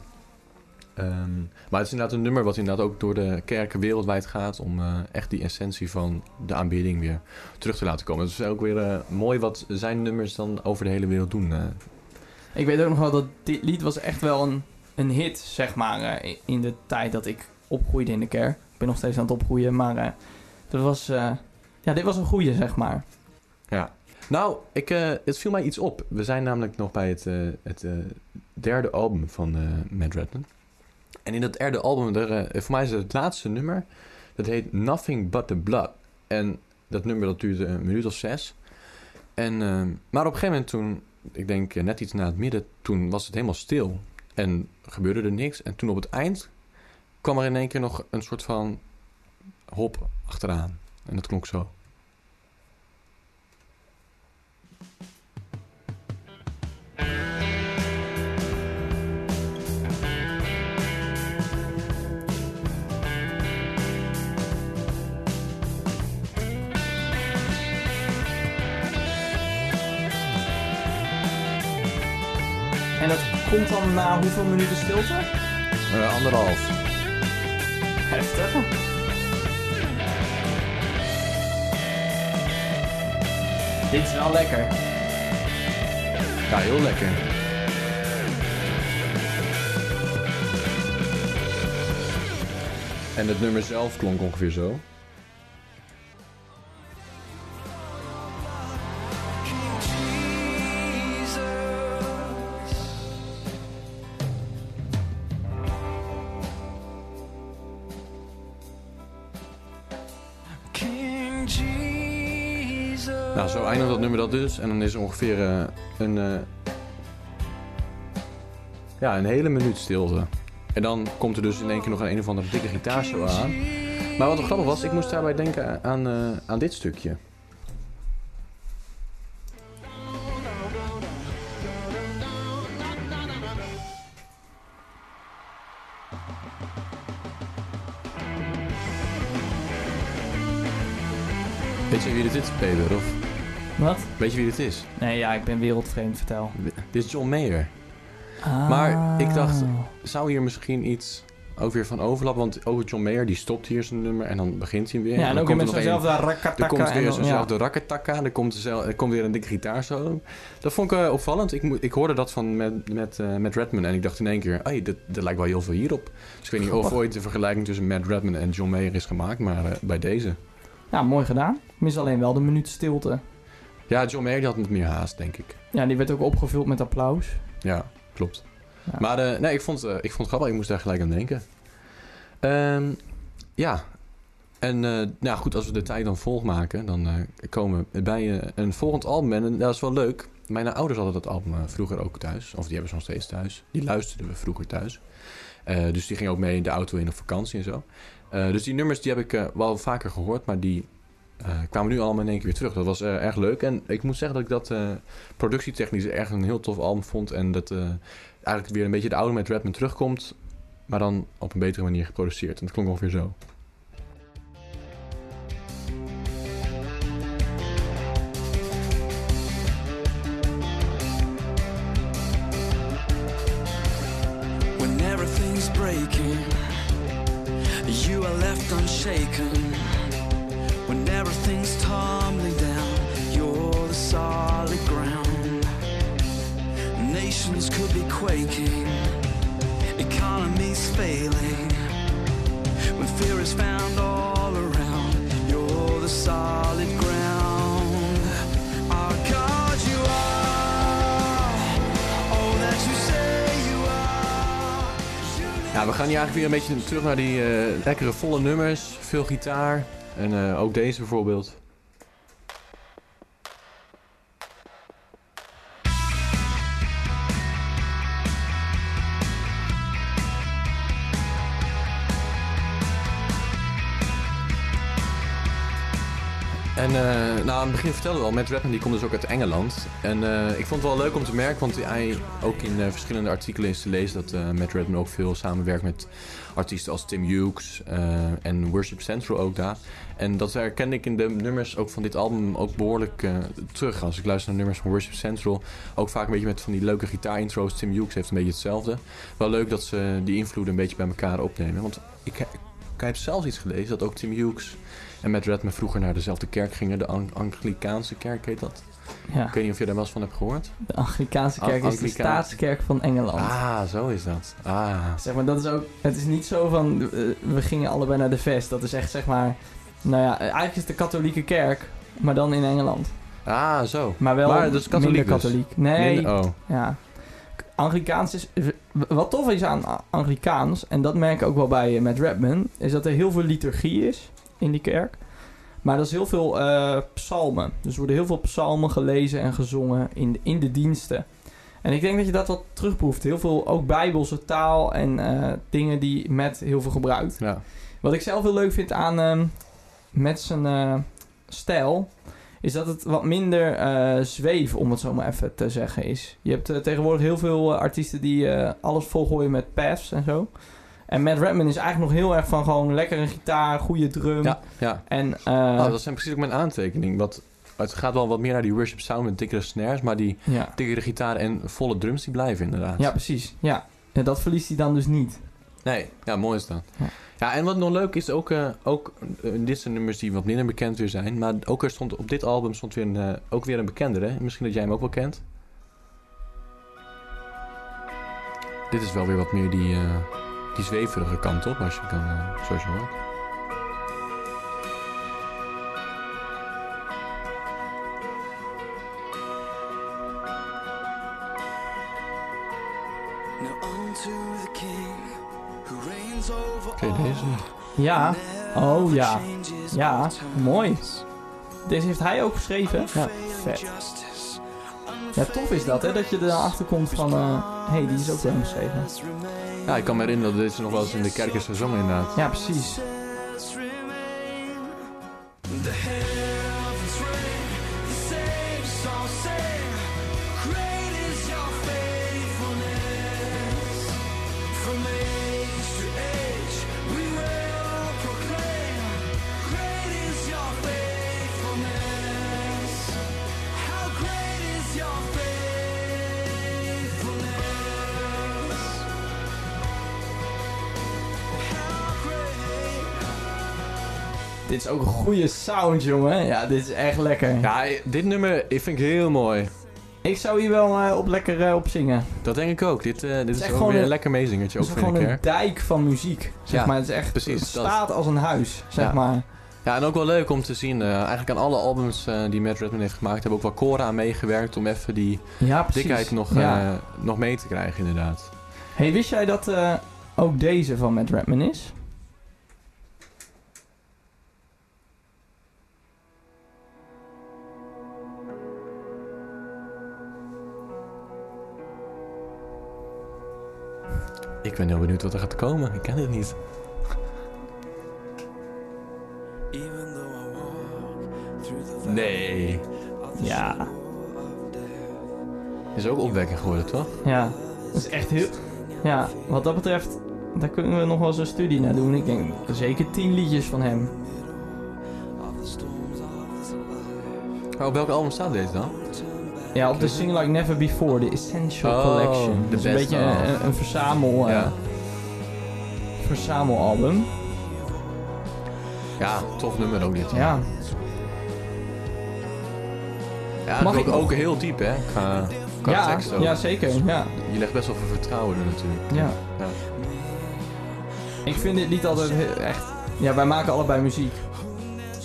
Ehm, maar het is inderdaad een nummer wat inderdaad ook door de kerken wereldwijd gaat... om eh, echt die essentie van de aanbidding weer terug te laten komen. Het is ook weer eh, mooi wat zijn nummers dan over de hele wereld doen. eh. Ik weet ook nog wel dat dit lied was echt wel een, een hit, zeg maar, in de tijd dat ik opgroeide in de kerk. Ik ben nog steeds aan het opgroeien, maar dat was, ja, dit was een goeie, zeg maar. Nou, ik, het viel mij iets op. We zijn namelijk nog bij het, het derde album van Matt Redman. En in dat derde album, eh, voor mij is het het laatste nummer. Dat heet Nothing But The Blood. En dat nummer dat duurde een minuut of zes. En, eh, maar op een gegeven moment toen, ik denk eh, net iets na het midden, toen was het helemaal stil. En gebeurde er niks. En toen op het eind kwam er in één keer nog een soort van hop achteraan. En dat klonk zo. Komt dan na hoeveel minuten stilte? Eh, anderhalf. Heftig. Dit is wel lekker. Ja, heel lekker. En het nummer zelf klonk ongeveer zo. Nummer dat dus. En dan is er ongeveer eh, een... eh, ja, een hele minuut stilte. En dan komt er dus in één keer nog een een of andere dikke gitaarsolo aan. Maar wat grappig was, ik moest daarbij denken aan, eh, aan dit stukje. Weet je wie dit is, Peter? Of Wat? weet je wie dit is? Nee, ja, ik ben wereldvreemd, vertel. Dit is John Mayer. Maar ik dacht- Zou hier misschien iets ook weer van overlappen? Want ook John Mayer die stopt hier zijn nummer en dan begint hij weer. Ja, en ook dan komt met er zo'nzelfde rakataka. Er komt weer zo'nzelfde rakketaka. Er komt, er komt weer een dikke gitaar zo. Dat vond ik eh, opvallend. Ik, ik hoorde dat van met, met, eh, met Redman en ik dacht in één keer... Hey, dit lijkt wel heel veel hierop. Dus ik weet niet of ooit de vergelijking tussen Matt Redman en John Mayer is gemaakt. Maar eh, bij deze... Ja, mooi gedaan. Mis alleen wel de minuut stilte. Ja, John Mayer die had met meer haast, denk ik. Ja, die werd ook opgevuld met applaus. Ja, klopt. Ja. Maar eh, nee, ik vond, eh, ik vond het grappig. Ik moest daar gelijk aan denken. Ehm, ja. En eh, nou goed, als we de tijd dan volmaken, dan komen we bij een volgend album. En dat is wel leuk. mijn ouders hadden dat album vroeger ook thuis. Of die hebben ze nog steeds thuis. Die luisterden we vroeger thuis. Dus die gingen ook mee in de auto in op vakantie en zo. Dus die nummers die heb ik wel vaker gehoord, maar die eh, kwamen nu allemaal in één keer weer terug. Dat was eh, erg leuk. En ik moet zeggen dat ik dat eh, productietechnisch echt een heel tof album vond. En dat eigenlijk weer een beetje de oude met Redman terugkomt, maar dan op een betere manier geproduceerd. En dat klonk ongeveer zo. Breaking, you are left unshaken. Everything's tumbling down, you're the solid ground. Nations could be quaking, economies failing. When fear is found all around, you're the solid ground. Our God, you are all that you say Ja, we gaan hier eigenlijk weer een beetje terug naar die eh, lekkere volle nummers. Veel gitaar. En eh, ook deze bijvoorbeeld. En eh, nou, aan het begin vertelde we al, Matt Redman die komt dus ook uit Engeland. En eh, ik vond het wel leuk om te merken, want hij ook in eh, verschillende artikelen is te lezen dat eh Matt Redman ook veel samenwerkt met artiesten als Tim Hughes en Worship Central ook daar. En dat herkende ik in de nummers ook van dit album ook behoorlijk eh, terug. Als ik luister naar nummers van Worship Central, ook vaak een beetje met van die leuke gitaarintro's. Tim Hughes heeft een beetje hetzelfde. Wel leuk dat ze die invloeden een beetje bij elkaar opnemen. Want ik, ik heb zelfs iets gelezen dat ook Tim Hughes en Matt Redman vroeger naar dezelfde kerk gingen. De Ang- Anglikaanse kerk heet dat. Ja. Ik weet niet of je daar wel eens van hebt gehoord. De Anglikaanse kerk is de staatskerk van Engeland. Ah, zo is dat. Ah. Zeg maar, dat is ook... Het is niet zo van... eh, we gingen allebei naar de vest. Dat is echt, zeg maar... Nou ja, eigenlijk is het de katholieke kerk. Maar dan in Engeland. Ah, zo. Maar wel Maar katholiek minder dus? katholiek. Nee, Minder- oh. ja. Anglikaans is... Wat tof is aan Anglikaans... En dat merk ik ook wel bij Matt Redman... Is dat er heel veel liturgie is in die kerk. Maar dat is heel veel eh, psalmen. Dus er worden heel veel psalmen gelezen en gezongen in de, in de diensten. En ik denk dat je dat wat terugproeft. Heel veel ook bijbelse taal en eh, dingen die Matt heel veel gebruikt. Ja. Wat ik zelf heel leuk vind aan ehm met zijn eh, stijl, is dat het wat minder zweef, om het zo maar even te zeggen, is. Je hebt tegenwoordig heel veel artiesten die alles volgooien met paths en zo. En Matt Redman is eigenlijk nog heel erg van gewoon lekker een gitaar, goede drum. Ja, ja. En eh, Oh, dat zijn precies ook mijn aantekening. Wat, het gaat wel wat meer naar die worship sound met dikkere snares, maar die ja. dikkere gitaar en volle drums die blijven inderdaad. ja, precies. Ja. En dat verliest hij dan dus niet. Nee, ja, mooi is dat. Ja. Ja, en wat nog leuk is, ook, eh, ook eh, dit zijn nummers die wat minder bekend weer zijn, maar ook er stond, op dit album stond weer een, ook weer een bekendere. Misschien dat jij hem ook wel kent. Dit is wel weer wat meer die, die zweverige kant op, als je kan, eh, zoals je hoort. Now unto the King who reigns over Ken je deze? Ja. Oh, ja. Ja, mooi. Deze heeft hij ook geschreven. Ja, vet. Ja, tof is dat, hè? Dat je erachter komt van... eh hey, die is ook wel hem geschreven. Ja, ik kan me herinneren dat deze nog wel eens in de kerk is gezongen inderdaad. Ja, precies. Dit is ook een goede sound, jongen. Ja, dit is echt lekker. Ja, dit nummer ik vind ik heel mooi. Ik zou hier wel eh, op lekker eh, op zingen. Dat denk ik ook. Dit, eh, dit is, echt ook gewoon weer een lekker meezingertje, Het is gewoon een dijk van muziek. Zeg Ja, maar, het is echt... precies, Het dat. staat als een huis, zeg Ja. maar. Ja, en ook wel leuk om te zien. eigenlijk aan alle albums die Matt Redman heeft gemaakt... hebben ook wel Cora aan meegewerkt om even die Ja, dikheid nog, nog mee te krijgen inderdaad. Hey, wist jij dat ook deze van Matt Redman is? Ik ben heel benieuwd wat er gaat komen. Ik ken het niet. Even though I walk through the valley Nee. Ja. Is ook opwekking geworden, toch? Ja, dat is echt heel... Ja, wat dat betreft, daar kunnen we nog wel eens een studie naar doen. Ik denk zeker tien liedjes van hem. Maar op welke album staat deze dan? Ja, op de Sing Like Never Before, de Essential Oh, Collection. de Dat is een beetje een, een verzamel, eh, verzamelalbum. Ja, tof nummer ook dit. Ja, Ja, Mag ook, ik nog? ook heel diep, hè? Qua, qua ja, tekst ook. ja, zeker. Ja, Je legt best wel veel vertrouwen er natuurlijk. ja. Ja. Ik vind dit lied altijd echt... Ja, wij maken allebei muziek.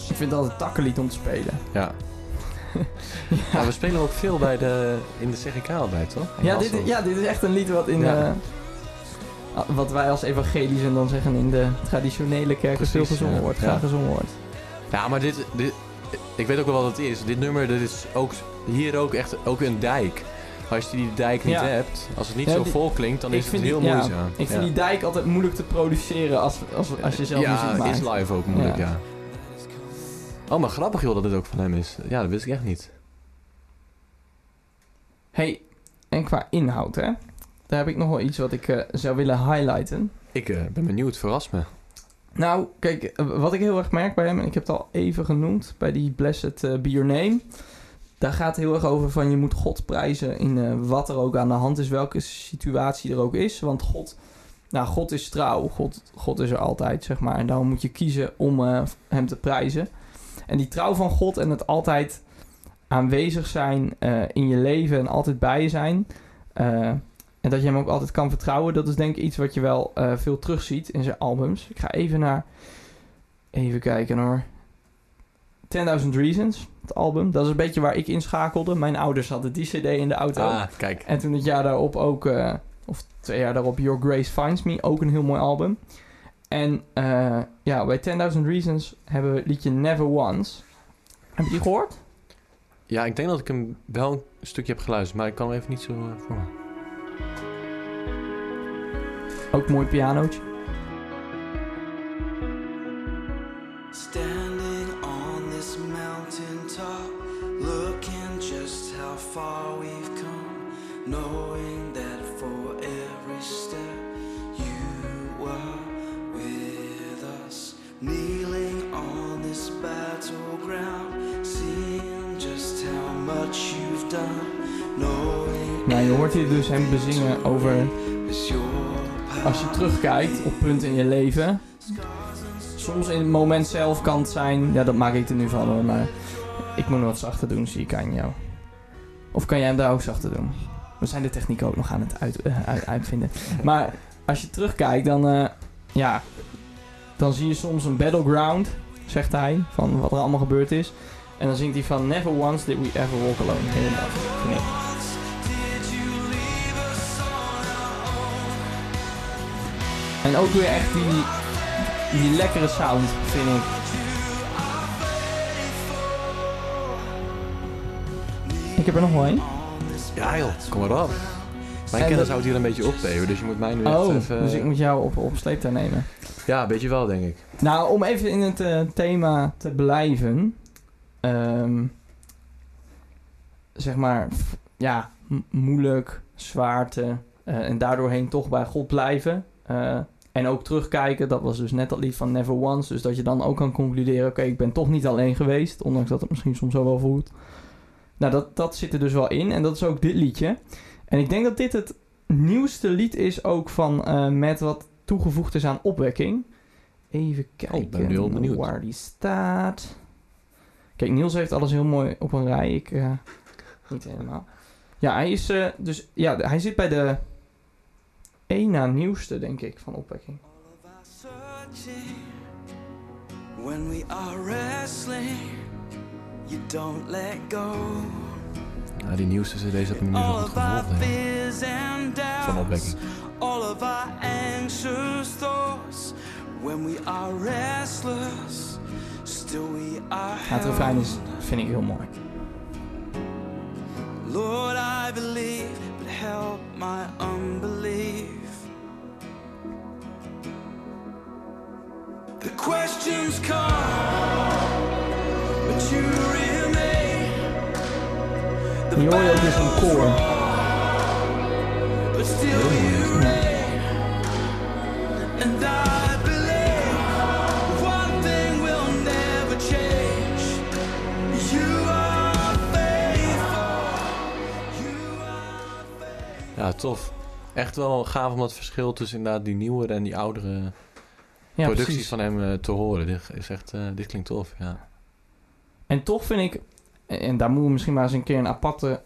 Ik vind het altijd takkenlied om te spelen. Ja. Maar we spelen ook veel bij de, in de CGK altijd, toch? In Ja dit, Hasselt. ja, dit is echt een lied wat in... Ja. ah, wat wij als evangelischen dan zeggen in de traditionele kerken Precies, veel gezongen ja. wordt, Ja. graag gezongen wordt. Ja, maar dit, dit... Ik weet ook wel wat het is. Dit nummer, dit is ook hier ook echt ook een dijk. Als je die dijk niet Ja. hebt, als het niet Ja, zo vol klinkt, dan is het heel die- ja, moeizaam. Ik vind ja. die dijk altijd moeilijk te produceren als, als, als je zelf ja, muziek maakt. is live ook moeilijk, Ja. Oh, maar grappig joh dat dit ook van hem is. Ja, dat wist ik echt niet. Hey, en qua inhoud hè, daar heb ik nog wel iets wat ik eh, zou willen highlighten. Ik eh, ben benieuwd, verras me. Nou, kijk, eh, wat ik heel erg merk bij hem, en ik heb het al even genoemd bij die Blessed eh, Be Your Name. Daar gaat het heel erg over van je moet God prijzen in wat er ook aan de hand is, welke situatie er ook is. Want God, nou, God is trouw, God, God is er altijd, zeg maar. En daarom moet je kiezen om hem te prijzen. En die trouw van God en het altijd aanwezig zijn eh, in je leven en altijd bij je zijn. eh, en dat je hem ook altijd kan vertrouwen. Dat is denk ik iets wat je wel eh, veel terugziet in zijn albums. Ik ga even naar... Even kijken hoor. 10.000 Reasons, het album. Dat is een beetje waar ik inschakelde. Mijn ouders hadden die cd in de auto. Ah, kijk. En toen het jaar daarop ook... of twee jaar daarop Your Grace Finds Me. Ook een heel mooi album. En eh, ja, bij 10.000 Reasons hebben we het liedje Never Once. Heb je die gehoord? Ja, ik denk dat ik hem wel een stukje heb geluisterd, maar ik kan hem even niet zo eh, voor me. Ook mooi pianootje. Nou, je hoort hier dus hem bezingen over als je terugkijkt op punten in je leven. Soms in het moment zelf kan het zijn, ja dat maak ik er nu van hoor, maar ik moet nog wat zachter doen, zie ik aan jou. Of kan jij hem daar ook zachter doen? We zijn de techniek ook nog aan het uit, eh, uit- uitvinden. Maar als je terugkijkt, dan, eh, ja, dan zie je soms een battleground, zegt hij, van wat er allemaal gebeurd is. En dan zingt hij van Never once did we ever walk alone. Mooi, vind. En ook weer echt die, die lekkere sound, vind ik. Ik heb er nog wel één. Ja joh, kom maar op. Mijn En kennis de- houdt hier een beetje op, dus je moet mij nu echt Oh, even... dus ik moet jou op, op sleeptouw nemen. Ja, een beetje wel, denk ik. Nou, om even in het eh, thema te blijven. ehm, zeg maar, f- ja, moeilijk, zwaarte. eh, en daardoorheen toch bij God blijven. eh, en ook terugkijken. Dat was dus net dat lied van Never Once. Dus dat je dan ook kan concluderen: oké, ik ben toch niet alleen geweest. Ondanks dat het misschien soms zo wel voelt. Nou, dat, dat zit er dus wel in. En dat is ook dit liedje. En ik denk dat dit het nieuwste lied is ook van eh met wat toegevoegd is aan opwekking. Even kijken Oh, ben waar die staat. Kijk, Niels heeft alles heel mooi op een rij. Ik eh, niet helemaal. Ja, hij is eh, dus ja, hij zit bij de één na nieuwste, denk ik, van opwekking. When we are wrestling, you don't let go. Ja, die nieuwste cd heb ik nu All zo goed of our gevolgd. Van opwekking. all of our anxious thoughts, when we are restless, still we are Ja, het refrein is, vind ik heel mooi. Lord, I believe, help my unbelief. The questions come But you remain. The oil is on core, But still you remain. And I Ja, tof. Echt wel gaaf om dat verschil tussen inderdaad die nieuwere en die oudere Ja, producties precies. van hem eh, te horen. Dit, is echt, eh, dit klinkt tof, ja. En toch vind ik, en daar moeten we misschien maar eens een keer een aparte,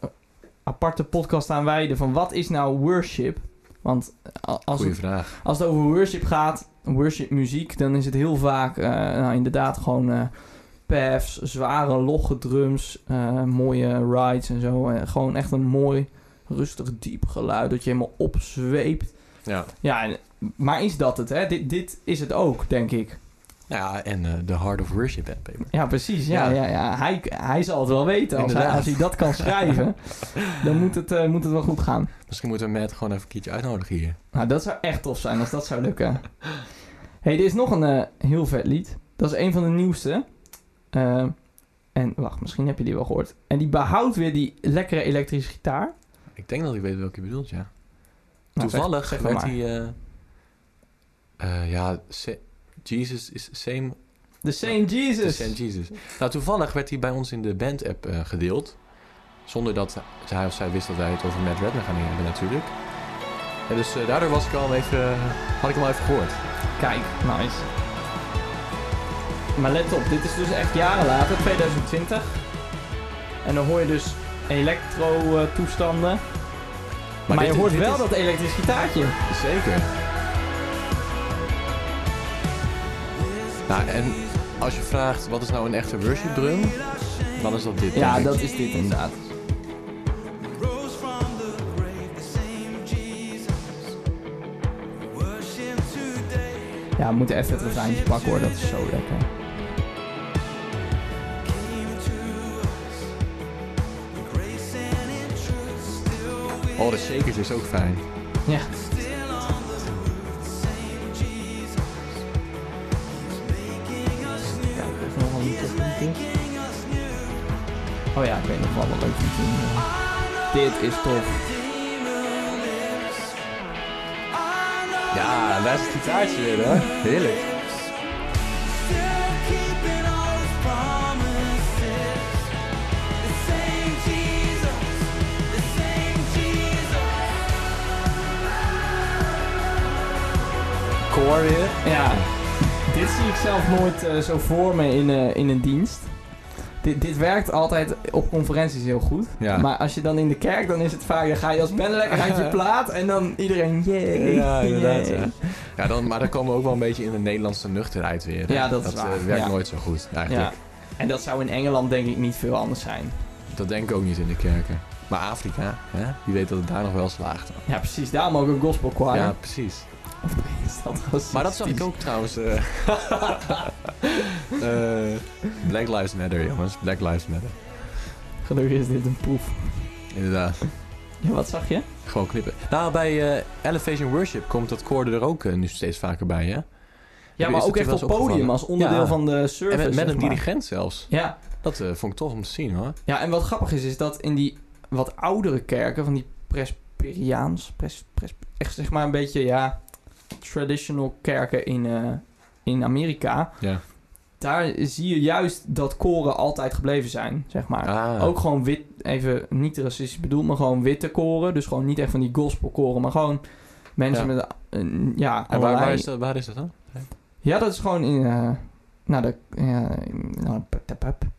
aparte podcast aan wijden van wat is nou worship? Want eh, als Goeie het, vraag. als het over worship gaat, worship muziek, dan is het heel vaak nou, inderdaad gewoon paths, zware logge drums, mooie rides en zo. Gewoon echt een mooi, rustig, diep geluid dat je helemaal opzweept. Ja. Ja, en- maar is dat het? Hè? Dit, dit is het ook, denk ik. Ja, en eh The Heart of Worship. Ja, precies. Ja, ja. Ja. Ja, Hij, hij zal het wel weten. Als hij, als hij dat kan schrijven, dan moet het, eh, moet het wel goed gaan. Misschien moeten we Matt gewoon even een keertje uitnodigen hier. Nou, dat zou echt tof zijn als dat zou lukken. hey, er is nog een eh, heel vet lied. Dat is een van de nieuwste. En wacht, misschien heb je die wel gehoord. En die behoudt weer die lekkere elektrische gitaar. Ik denk dat ik weet welke je bedoelt, ja. Nou, Toevallig zeg- werd maar. hij... eh, eh, ja, Jesus is same... The Same Jesus. The same Jesus. Nou, toevallig werd hij bij ons in de band-app eh, gedeeld. Zonder dat hij of zij wist dat wij het over Matt Redman gaan hebben natuurlijk. En dus daardoor was ik al even, had ik hem al even gehoord. Kijk, nice. Maar let op, dit is dus echt jaren later, 2020. En dan hoor je dus elektro-toestanden. Maar, dit je hoort wel is- dat elektrisch gitaartje. Zeker. Nou, en als je vraagt wat is nou een echte worship drum, dan is dat dit. Ja, ik. dat is dit inderdaad. Ja, we moeten even het refreintje pakken hoor, dat is zo lekker. Oh, de shakers is ook fijn. Ja. Oh ja, ik weet nog wel wat leuk know Dit is tof. Ja, daar is het gitaartje weer hoor. Heerlijk. Ja, dit zie ik zelf nooit eh, zo voor me in, eh, in een dienst. Dit, dit werkt altijd op conferenties heel goed. Ja. Maar als je dan in de kerk, dan is het vaak, dan ga je als band lekker uit je plaat en dan iedereen, yay. Ja, inderdaad. yay. Ja. Ja, dan, maar dan komen we ook wel een beetje in de Nederlandse nuchterheid weer. Ja, dat is eh, werkt nooit zo goed eigenlijk. En dat zou in Engeland denk ik niet veel anders zijn. Dat denk ik ook niet in de kerken. Maar Afrika, hè? wie weet dat het daar nog wel slaagt. Ja, precies. Daarom ook een gospel choir. Ja, precies. Of dat? Maar dat zag ik ook trouwens. eh, Black Lives Matter, jongens. Black Lives Matter. Gelukkig is dit een proef. Inderdaad. Ja, wat zag je? Gewoon knippen. Nou, bij eh, Elevation Worship komt dat koor er ook nu steeds vaker bij, hè? Ja, maar ook echt op podium opgevallen? als onderdeel Ja. van de En service. met, met een maar. dirigent zelfs. Ja. Dat vond ik tof om te zien, hoor. ja, en wat grappig is, is dat in die wat oudere kerken, van die Presbyteriaans, pres, pres, echt zeg maar een beetje, ja, traditional kerken in, eh, in Amerika, Ja. daar zie je juist dat koren altijd gebleven zijn, zeg maar. Ah. Ook gewoon wit, even niet racistisch bedoeld, maar gewoon witte koren. Dus gewoon niet echt van die gospelkoren, maar gewoon mensen Ja. met, een ja, En waar, waar, is dat, waar is dat dan? Ja, dat is gewoon in, eh, nou, de, ja, nou,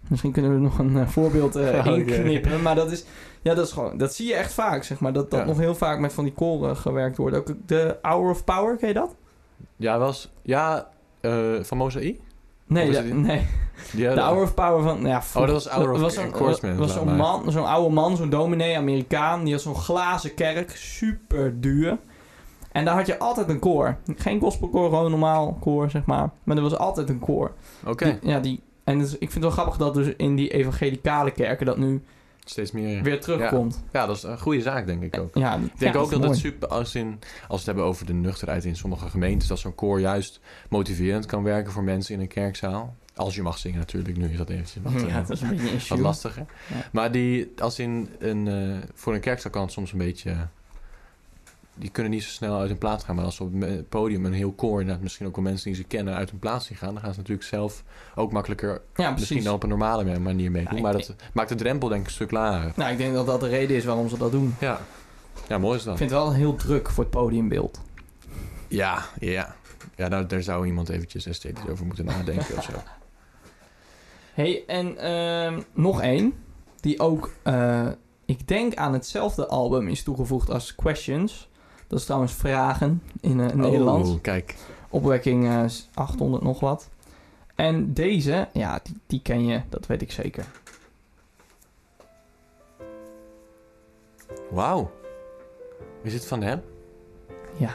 misschien kunnen we nog een eh, voorbeeld eh, Oké. inknippen, maar dat is, ja, dat is gewoon, dat zie je echt vaak, zeg maar, dat dat Ja. nog heel vaak met van die koren gewerkt wordt. Ook de Hour of Power, ken je dat? Ja, was... Ja, eh, van Mosaï? Nee, dat- nee. Die, De Hour of Power van, ja, Oh, dat was Hour of was zo'n- Encouragement, was zo'n man, zo'n oude man, zo'n dominee, Amerikaan, die had zo'n glazen kerk, super duur. En daar had je altijd een koor. Geen gospelkoor, gewoon een normaal koor, zeg maar. Maar er was altijd een koor. Oké, ja, die, en dus, ik vind het wel grappig dat dus in die evangelicale kerken dat nu steeds meer... weer terugkomt. Ja, dat is een goede zaak, denk ik ook. Ja, Ik denk ja, ook dat is het super, als, in, als we het hebben over de nuchterheid in sommige gemeentes, dat zo'n koor juist motiverend kan werken voor mensen in een kerkzaal. Als je mag zingen natuurlijk, nu is dat eventjes wat, Ja, eh, dat is een beetje wat lastiger. Ja. Maar die, als in een, eh, voor een kerkzaal kan het soms een beetje... die kunnen niet zo snel uit hun plaats gaan. Maar als ze op het podium een heel koor, inderdaad, misschien ook wel mensen die ze kennen, uit hun plaats zien gaan, dan gaan ze natuurlijk zelf ook makkelijker, Ja, misschien dan op een normale manier meedoen. Ja, maar dat maakt de drempel denk ik een stuk lager. Nou, ik denk dat dat de reden is waarom ze dat doen. Ja, ja mooi is dat. Ik vind het wel heel druk voor het podiumbeeld. Ja, ja. Ja, nou, daar zou iemand eventjes esthetisch over moeten nadenken of zo. hey, en ehm, nog één. Die ook, eh, ik denk aan hetzelfde album is toegevoegd als Questions. Dat is trouwens Vragen in eh, Nederlands. Oh, kijk. Opwekking eh, 800 nog wat. En deze, ja, die, die ken je, dat weet ik zeker. Wauw. Is het van hem? Ja.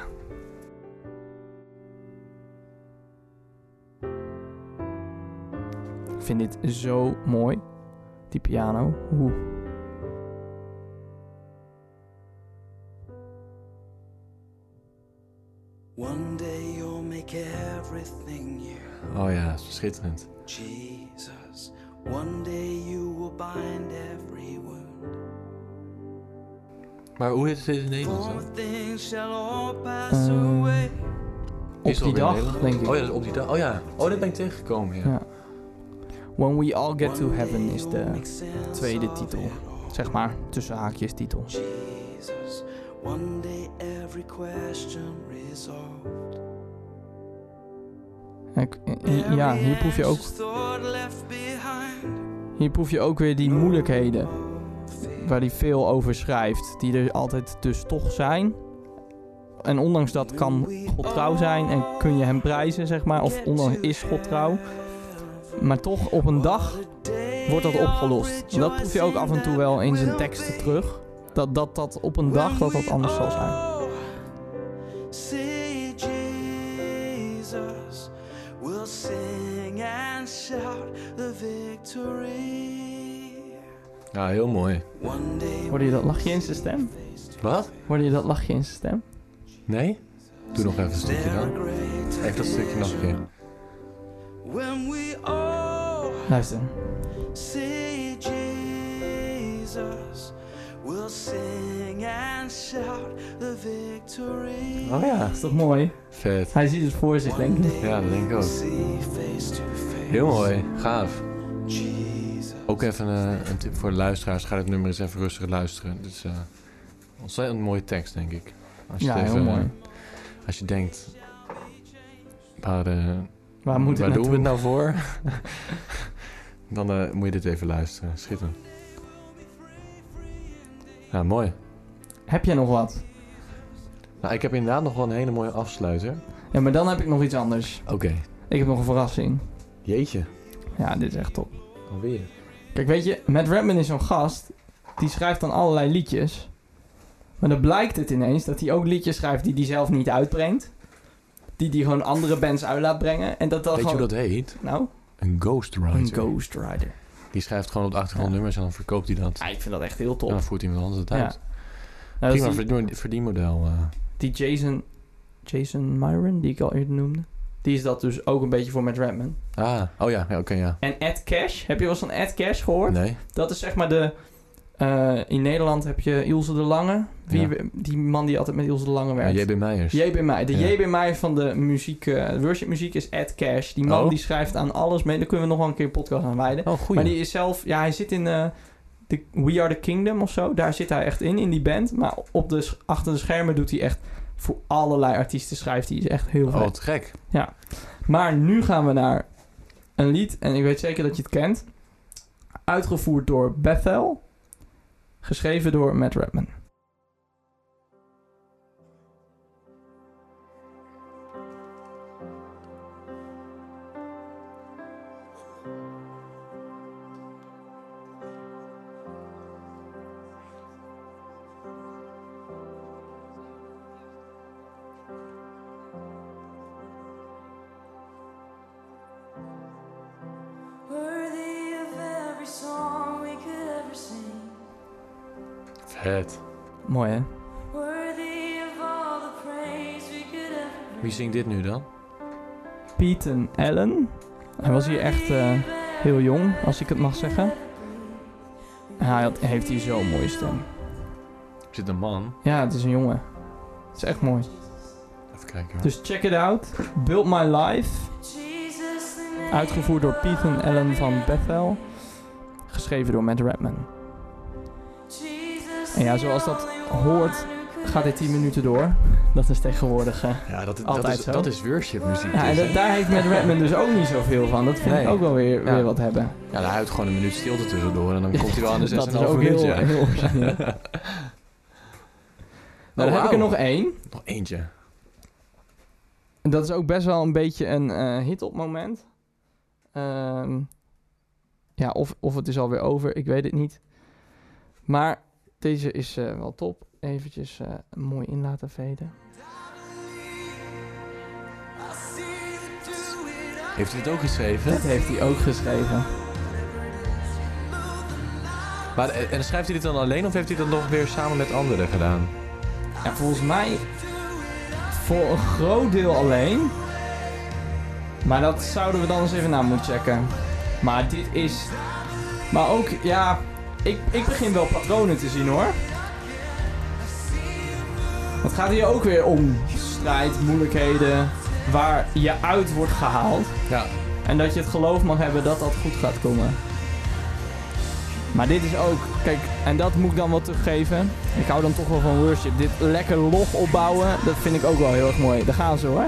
Ik vind dit zo mooi. Die piano. Oeh. One day you'll make everything new. Oh ja, schitterend. Jesus, one day you will bind every wound. Maar hoe is het in het Nederlands dan? Op die dag, denk ik. Oh ja, dat is op die dag. Oh ja. Oh, dit ben ik tegengekomen, ja. Ja. When We All Get to Heaven is de tweede titel. Zeg maar, tussen haakjes titel. Jesus, one day every question resolved. Ja, hier proef je ook, hier proef je ook weer die moeilijkheden. Waar hij veel over schrijft. Die er altijd dus toch zijn. En ondanks dat kan God trouw zijn en kun je hem prijzen, zeg maar. Of ondanks is God trouw. Maar toch op een dag wordt dat opgelost. En dat proef je ook af en toe wel in zijn teksten terug. Dat dat, dat op een dag dat dat anders zal zijn. See Jesus, we'll sing and shout the victory. Ja, heel mooi. Hoorde je dat lachje in zijn stem? Wat? Hoorde je dat lachje in zijn stem? Nee? Doe nog even een stukje dan. Even dat stukje nog een keer. Luister. Oh ja. Is toch mooi? Vet. Hij ziet het voor zich, denk ik. Ja, dat denk ik ook. Heel mooi. Gaaf. Ook even eh, een tip voor de luisteraars. Ga dit nummer eens even rustig luisteren. Dit is eh, ontzettend mooie tekst, denk ik. Als je Ja, heel mooi. eh, Als je denkt... Waar, eh, Waar moet waar doen we het nou voor? Dan eh, moet je dit even luisteren. Schitterend. Ja, mooi. Heb jij nog wat? Nou, ik heb inderdaad nog wel een hele mooie afsluiter. Ja, maar dan heb ik nog iets anders. Oké. Ik heb nog een verrassing. Jeetje. Ja, dit is echt top. Alweer. Kijk, weet je, Matt Redman is zo'n gast. Die schrijft dan allerlei liedjes. Maar dan blijkt het ineens dat hij ook liedjes schrijft die hij zelf niet uitbrengt. Die hij gewoon andere bands uit laat brengen. En dat dan Weet je gewoon... hoe dat heet? Nou, Een ghostwriter. een ghostwriter. Die schrijft gewoon op de achtergrond nummers en dan verkoopt hij dat. Ja, ik vind dat echt heel top. En dan voert iemand anders het Ja. uit. Nou, Prima die, verdien- verdienmodel. eh. die Jason, Jason Myron, die ik al eerder noemde. Die is dat dus ook een beetje voor Matt Redman. Ah, oh ja, ja oké, ja. En Ed Cash, heb je wel eens van Ed Cash gehoord? Nee. Dat is zeg maar de... eh, in Nederland heb je Ilse de Lange. Wie, Ja. Die man die altijd met Ilse de Lange Ja, werkt. JB Meijers. JB Meijer. De Ja. JB Meijer van de muziek, eh worship muziek is Ed Cash. Die man Oh. die schrijft aan alles mee. Daar kunnen we nog wel een keer een podcast aan wijden. Oh. Maar die is zelf... Ja, hij zit in eh, de We Are The Kingdom of zo. Daar zit hij echt in, in die band. Maar op de, achter de schermen doet hij echt... Voor allerlei artiesten schrijft hij. Is echt heel Oh, vet. wat gek. Maar nu gaan we naar een lied. En ik weet zeker dat je het kent. Uitgevoerd door Bethel. Geschreven door Matt Redman. Wie zingt dit nu dan? Peyton Allen. Hij was hier echt eh, heel jong, als ik het mag zeggen. En hij had, heeft hier zo'n mooie stem. Is dit een man? Ja, het is een jongen. Het is echt mooi. Even kijken hoor. Dus check it out. Build My Life. Uitgevoerd door Peyton Allen van Bethel. Geschreven door Matt Redman. En ja, zoals dat hoort, gaat dit 10 minuten door. Dat is tegenwoordig. eh. Ja, dat, dat, Altijd is, zo. dat is worship muziek. Ja, en dus, dat- daar heeft Matt Redman dus ook niet zoveel van. Dat vind ik ook wel weer, Ja. weer wat hebben. Ja, hij houdt gewoon een minuut stilte tussendoor en dan komt hij wel aan de 6,5 Dat is ook minuut. heel, ja. heel origineel. Nou, dan heb ik er nog één. Nog eentje. En dat is ook best wel een beetje een eh, hit op moment. Ehm, ja, of, of het is alweer over, ik weet het niet. Maar deze is eh, wel top. Eventjes eh, mooi in laten veden. Heeft hij het ook geschreven? Dat heeft hij ook geschreven. Maar, eh, en schrijft hij dit dan alleen of heeft hij dat nog weer samen met anderen gedaan? Ja, volgens mij voor een groot deel alleen. Maar dat zouden we dan eens even na moeten checken. Maar dit is... Maar ook, ja... Ik, ik begin wel patronen te zien hoor. Het gaat hier ook weer om strijd, moeilijkheden, waar je uit wordt gehaald. Ja. En dat je het geloof mag hebben dat dat goed gaat komen. Maar dit is ook, kijk, en dat moet ik dan wel teruggeven. Ik hou dan toch wel van worship. Dit lekker log opbouwen, dat vind ik ook wel heel erg mooi. Daar gaan ze hoor.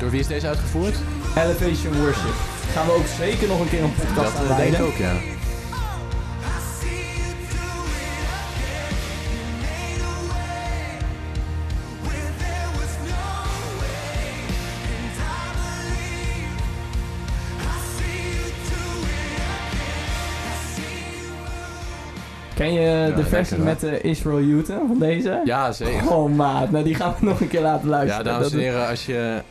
Door wie is deze uitgevoerd? Elevation Worship. Gaan we ook zeker nog een keer een podcast aan dat eh, denk ik ook, ja. Ken je de versie met de Israel Uten van deze? Ja, zeker. Oh maat, nou die gaan we nog een keer laten Ja, luisteren. dames en heren, als je,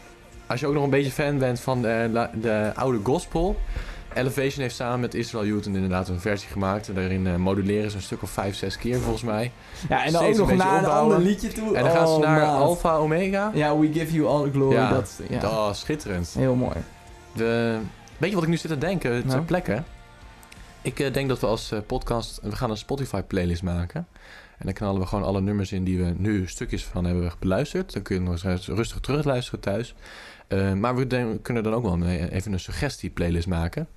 als je ook nog een beetje fan bent van de, de oude gospel... Elevation heeft samen met Israel Newton inderdaad een versie gemaakt. En daarin eh, moduleren ze een stuk of vijf, zes keer volgens mij. Ja, en dan ook nog naar een ander liedje toe. En dan gaan ze Oh, naar maat. Alpha Omega. Ja, we give you all the glory. Ja. Dat, ja. Oh, schitterend. Heel mooi. De, weet je wat ik nu zit te denken ter Nou? plekke? Ik eh, denk dat we als eh, podcast... We gaan een Spotify playlist maken. En dan knallen we gewoon alle nummers in die we nu stukjes van hebben beluisterd. Dan kun je nog eens rustig terugluisteren thuis. Eh, maar we kunnen dan ook wel een- even een suggestie playlist maken.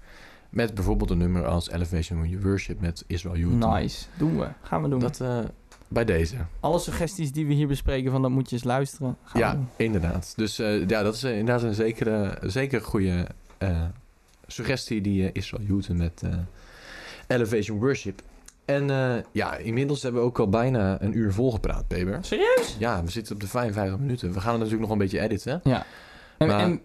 Met bijvoorbeeld een nummer als Elevation Worship met Israel Youth. Nice. Doen we. Gaan we doen. Dat eh, bij deze. Alle suggesties die we hier bespreken, van dat moet je eens luisteren. Gaan Ja, inderdaad. Dus eh, ja, dat is inderdaad een zekere, zeker goede suggestie die Israel Youth met Elevation Worship. En eh, ja, inmiddels hebben we ook al bijna een uur volgepraat, Peber. Serieus? Ja, we zitten op de 55 minuten. We gaan het natuurlijk nog een beetje editen. Ja. En, Maar- en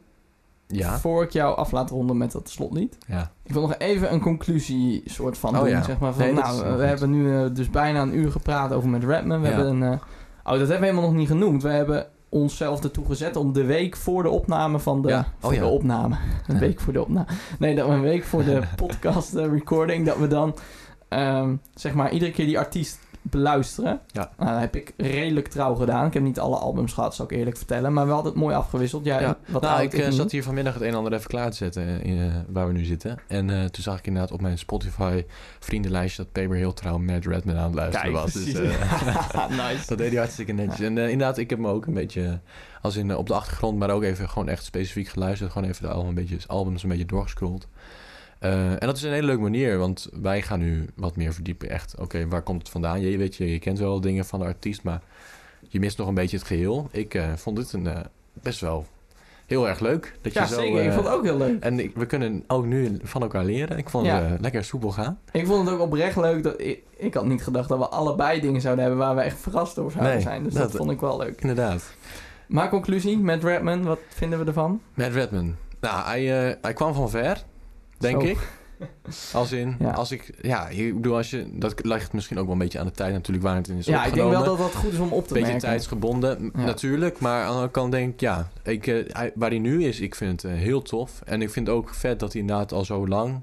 Ja, voor ik jou af laat ronden met dat slotlied. ja. Ik wil nog even een conclusie soort van Oh doen. ja. Zeg maar van, Nee, nou, we goed. hebben nu eh, dus bijna een uur gepraat over met Redman. We Ja. hebben een... eh, oh, dat hebben we helemaal nog niet genoemd. We hebben onszelf ertoe gezet om de week voor de opname van de... Ja. Oh ja. de opname. Een week voor de opname. Nee, dat we een week voor de podcast recording... dat we dan, ehm, zeg maar, iedere keer die artiest beluisteren. Ja. Nou, dat heb ik redelijk trouw gedaan. Ik heb niet alle albums gehad, zal ik eerlijk vertellen. Maar we hadden het mooi afgewisseld. Ja, Ja. wat nou, oud, ik eh, zat hier vanmiddag het een en ander even klaar te zetten eh, in, eh, waar we nu zitten. En toen zag ik inderdaad op mijn Spotify vriendenlijstje dat Peber heel trouw Mad Redman aan het luisteren Kijk, was. Dus, nice. Dat deed hij hartstikke netjes. En inderdaad, ik heb me ook een beetje als in op de achtergrond, maar ook even gewoon echt specifiek geluisterd. Gewoon even de album een beetje, albums een beetje doorgescrolld. Eh, en dat is een hele leuke manier, want wij gaan nu wat meer verdiepen. Echt, oké, waar komt het vandaan? Je weet je, je kent wel dingen van de artiest, maar je mist nog een beetje het geheel. Ik eh, vond dit een, eh, best wel heel erg leuk. Dat Ja, je zo, zeker. ik vond het ook heel leuk. En ik- we kunnen ook nu van elkaar leren. Ik vond Ja. het lekker soepel gaan. Ik vond het ook oprecht leuk dat ik, ik had niet gedacht dat we allebei dingen zouden hebben waar we echt verrast over zouden Nee, zijn. Dus dat, dat- vond ik wel leuk. Inderdaad. Maar conclusie met Redman, wat vinden we ervan? Matt Redman. Nou, hij, hij kwam van ver, denk Zo. ik. Als in, Ja. als ik, ja, ik bedoel, als je, dat ligt misschien ook wel een beetje aan de tijd natuurlijk waar het in is Ja, ik denk wel dat dat goed is om op te beetje merken. tijdsgebonden, m- Ja. natuurlijk. Maar aan de andere kant denk ik, ja, ik, eh, waar hij nu is, ik vind het eh, heel tof. En ik vind het ook vet dat hij inderdaad al zo lang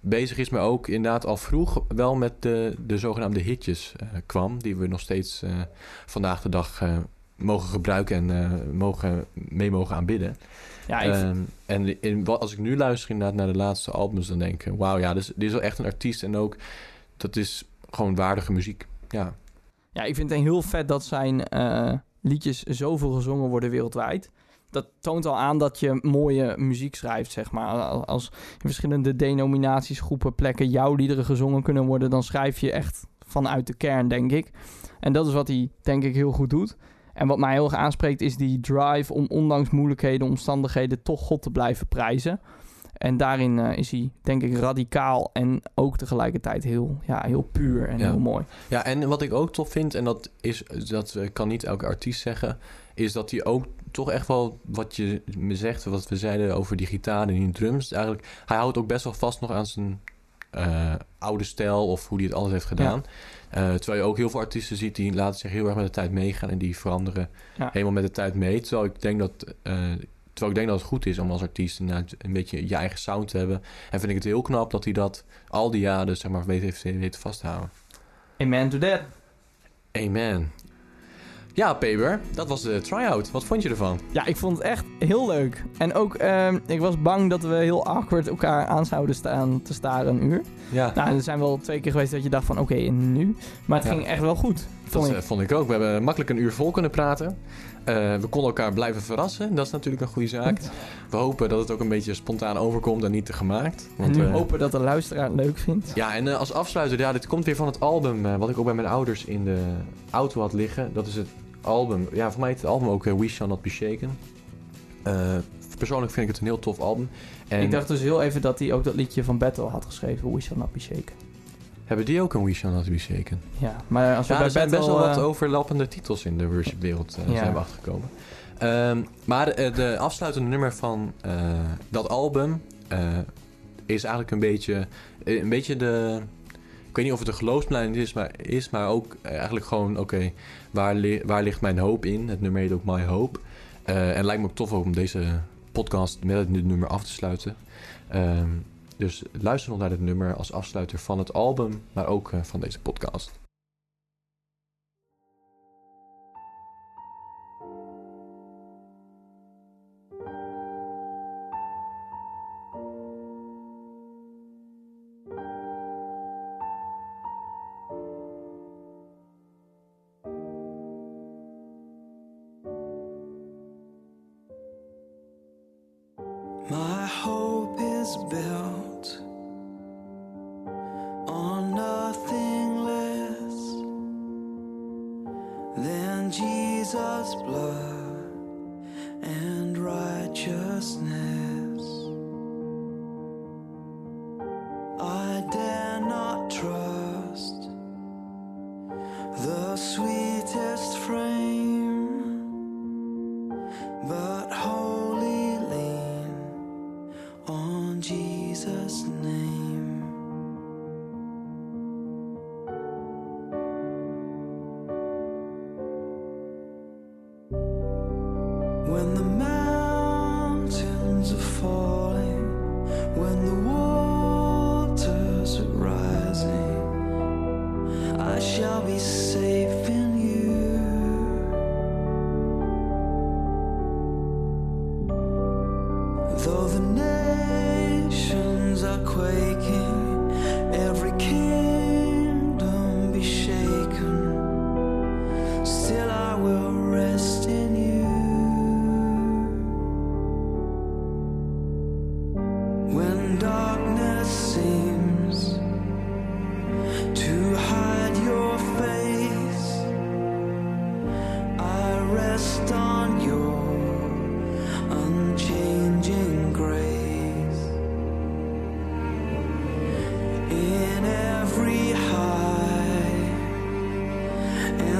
bezig is, maar ook inderdaad al vroeg wel met de, de zogenaamde hitjes eh, kwam. Die we nog steeds eh, vandaag de dag eh, mogen gebruiken en eh, mogen, mee mogen aanbidden. Ja, ik, Ehm, en in, als ik nu luister inderdaad naar de laatste albums, dan denk ik... Wauw, ja, dit is, dit is wel echt een artiest. En ook, dat is gewoon waardige muziek. Ja, ja, ik vind het heel vet dat zijn eh, liedjes zoveel gezongen worden wereldwijd. Dat toont al aan dat je mooie muziek schrijft, zeg maar. Al- Als in verschillende denominaties, groepen, plekken jouw liederen gezongen kunnen worden, dan schrijf je echt vanuit de kern, denk ik. En dat is wat hij, denk ik, heel goed doet. En wat mij heel erg aanspreekt is die drive om ondanks moeilijkheden, omstandigheden, toch God te blijven prijzen. En daarin eh, is hij, denk ik, radicaal en ook tegelijkertijd heel, ja, heel puur en Ja. heel mooi. Ja, en wat ik ook tof vind, en dat is dat eh, kan niet elke artiest zeggen, is dat hij ook toch echt wel wat je me zegt, wat we zeiden over die gitaar en die drums. Eigenlijk, hij houdt ook best wel vast nog aan zijn eh, oude stijl of hoe hij het altijd heeft gedaan. Eh, terwijl je ook heel veel artiesten ziet die laten zich heel erg met de tijd meegaan en die veranderen Ja. helemaal met de tijd mee. Terwijl ik denk dat. eh, Terwijl ik denk dat het goed is om als artiest een beetje je eigen sound te hebben. En vind ik het heel knap dat hij dat al die jaren zeg maar, weet, heeft weten vasthouden. Amen to that. Amen. Ja, Peber, dat was de try-out. Wat vond je ervan? Ja, ik vond het echt heel leuk. En ook, ehm, ik was bang dat we heel awkward elkaar aan zouden staan te staren een uur. Ja, Nou, er zijn wel twee keer geweest dat je dacht van, oké, en nu? Maar het Ja. ging echt wel goed, vond dat ik. eh, vond ik ook. We hebben makkelijk een uur vol kunnen praten. Eh, we konden elkaar blijven verrassen. Dat is natuurlijk een goede zaak. We hopen dat het ook een beetje spontaan overkomt en niet te gemaakt. En nu eh, hopen dat de luisteraar het leuk vindt. Ja, en als afsluiter, ja, dit komt weer van het album wat ik ook bij mijn ouders in de auto had liggen. Dat is het album. Ja, voor mij heet het album ook eh, We Shall Not Be Shaken. Eh, persoonlijk vind ik het een heel tof album. En Ik dacht dus heel even dat hij ook dat liedje van Battle had geschreven, We Shall Not Be Shaken. hebben die ook een We Shall Not Be Shaken? Ja, maar als we Ja, bij er zijn Battle... best wel wat eh, overlappende titels in de worshipwereld Ja. zijn we achtergekomen. Ehm, maar de afsluitende nummer van dat album is eigenlijk een beetje, een beetje de... Ik weet niet of het een geloofsplein is, maar, is, maar ook eh, eigenlijk gewoon... Oké, waar, waar ligt mijn hoop in? Het nummer heet ook My Hope. Eh, en het lijkt me ook tof om deze podcast met dit nummer af te sluiten. Ehm, dus luister nog naar dit nummer als afsluiter van het album, maar ook eh, van deze podcast.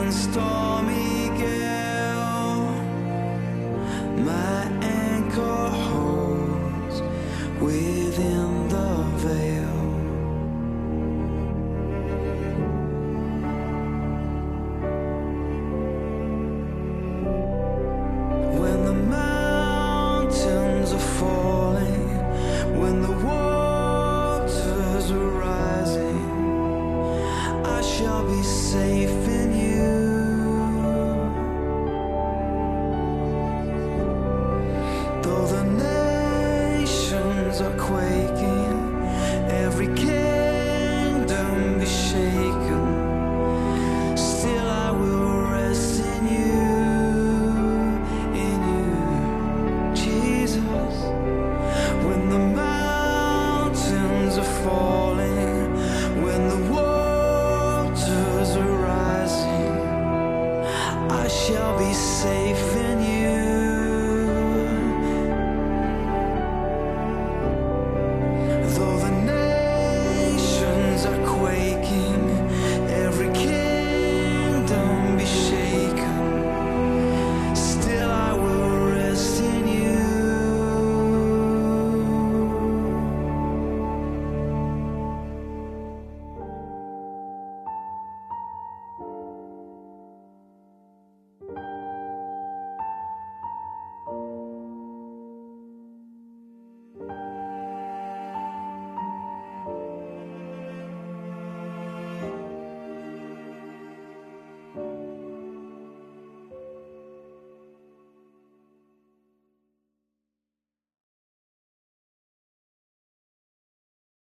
And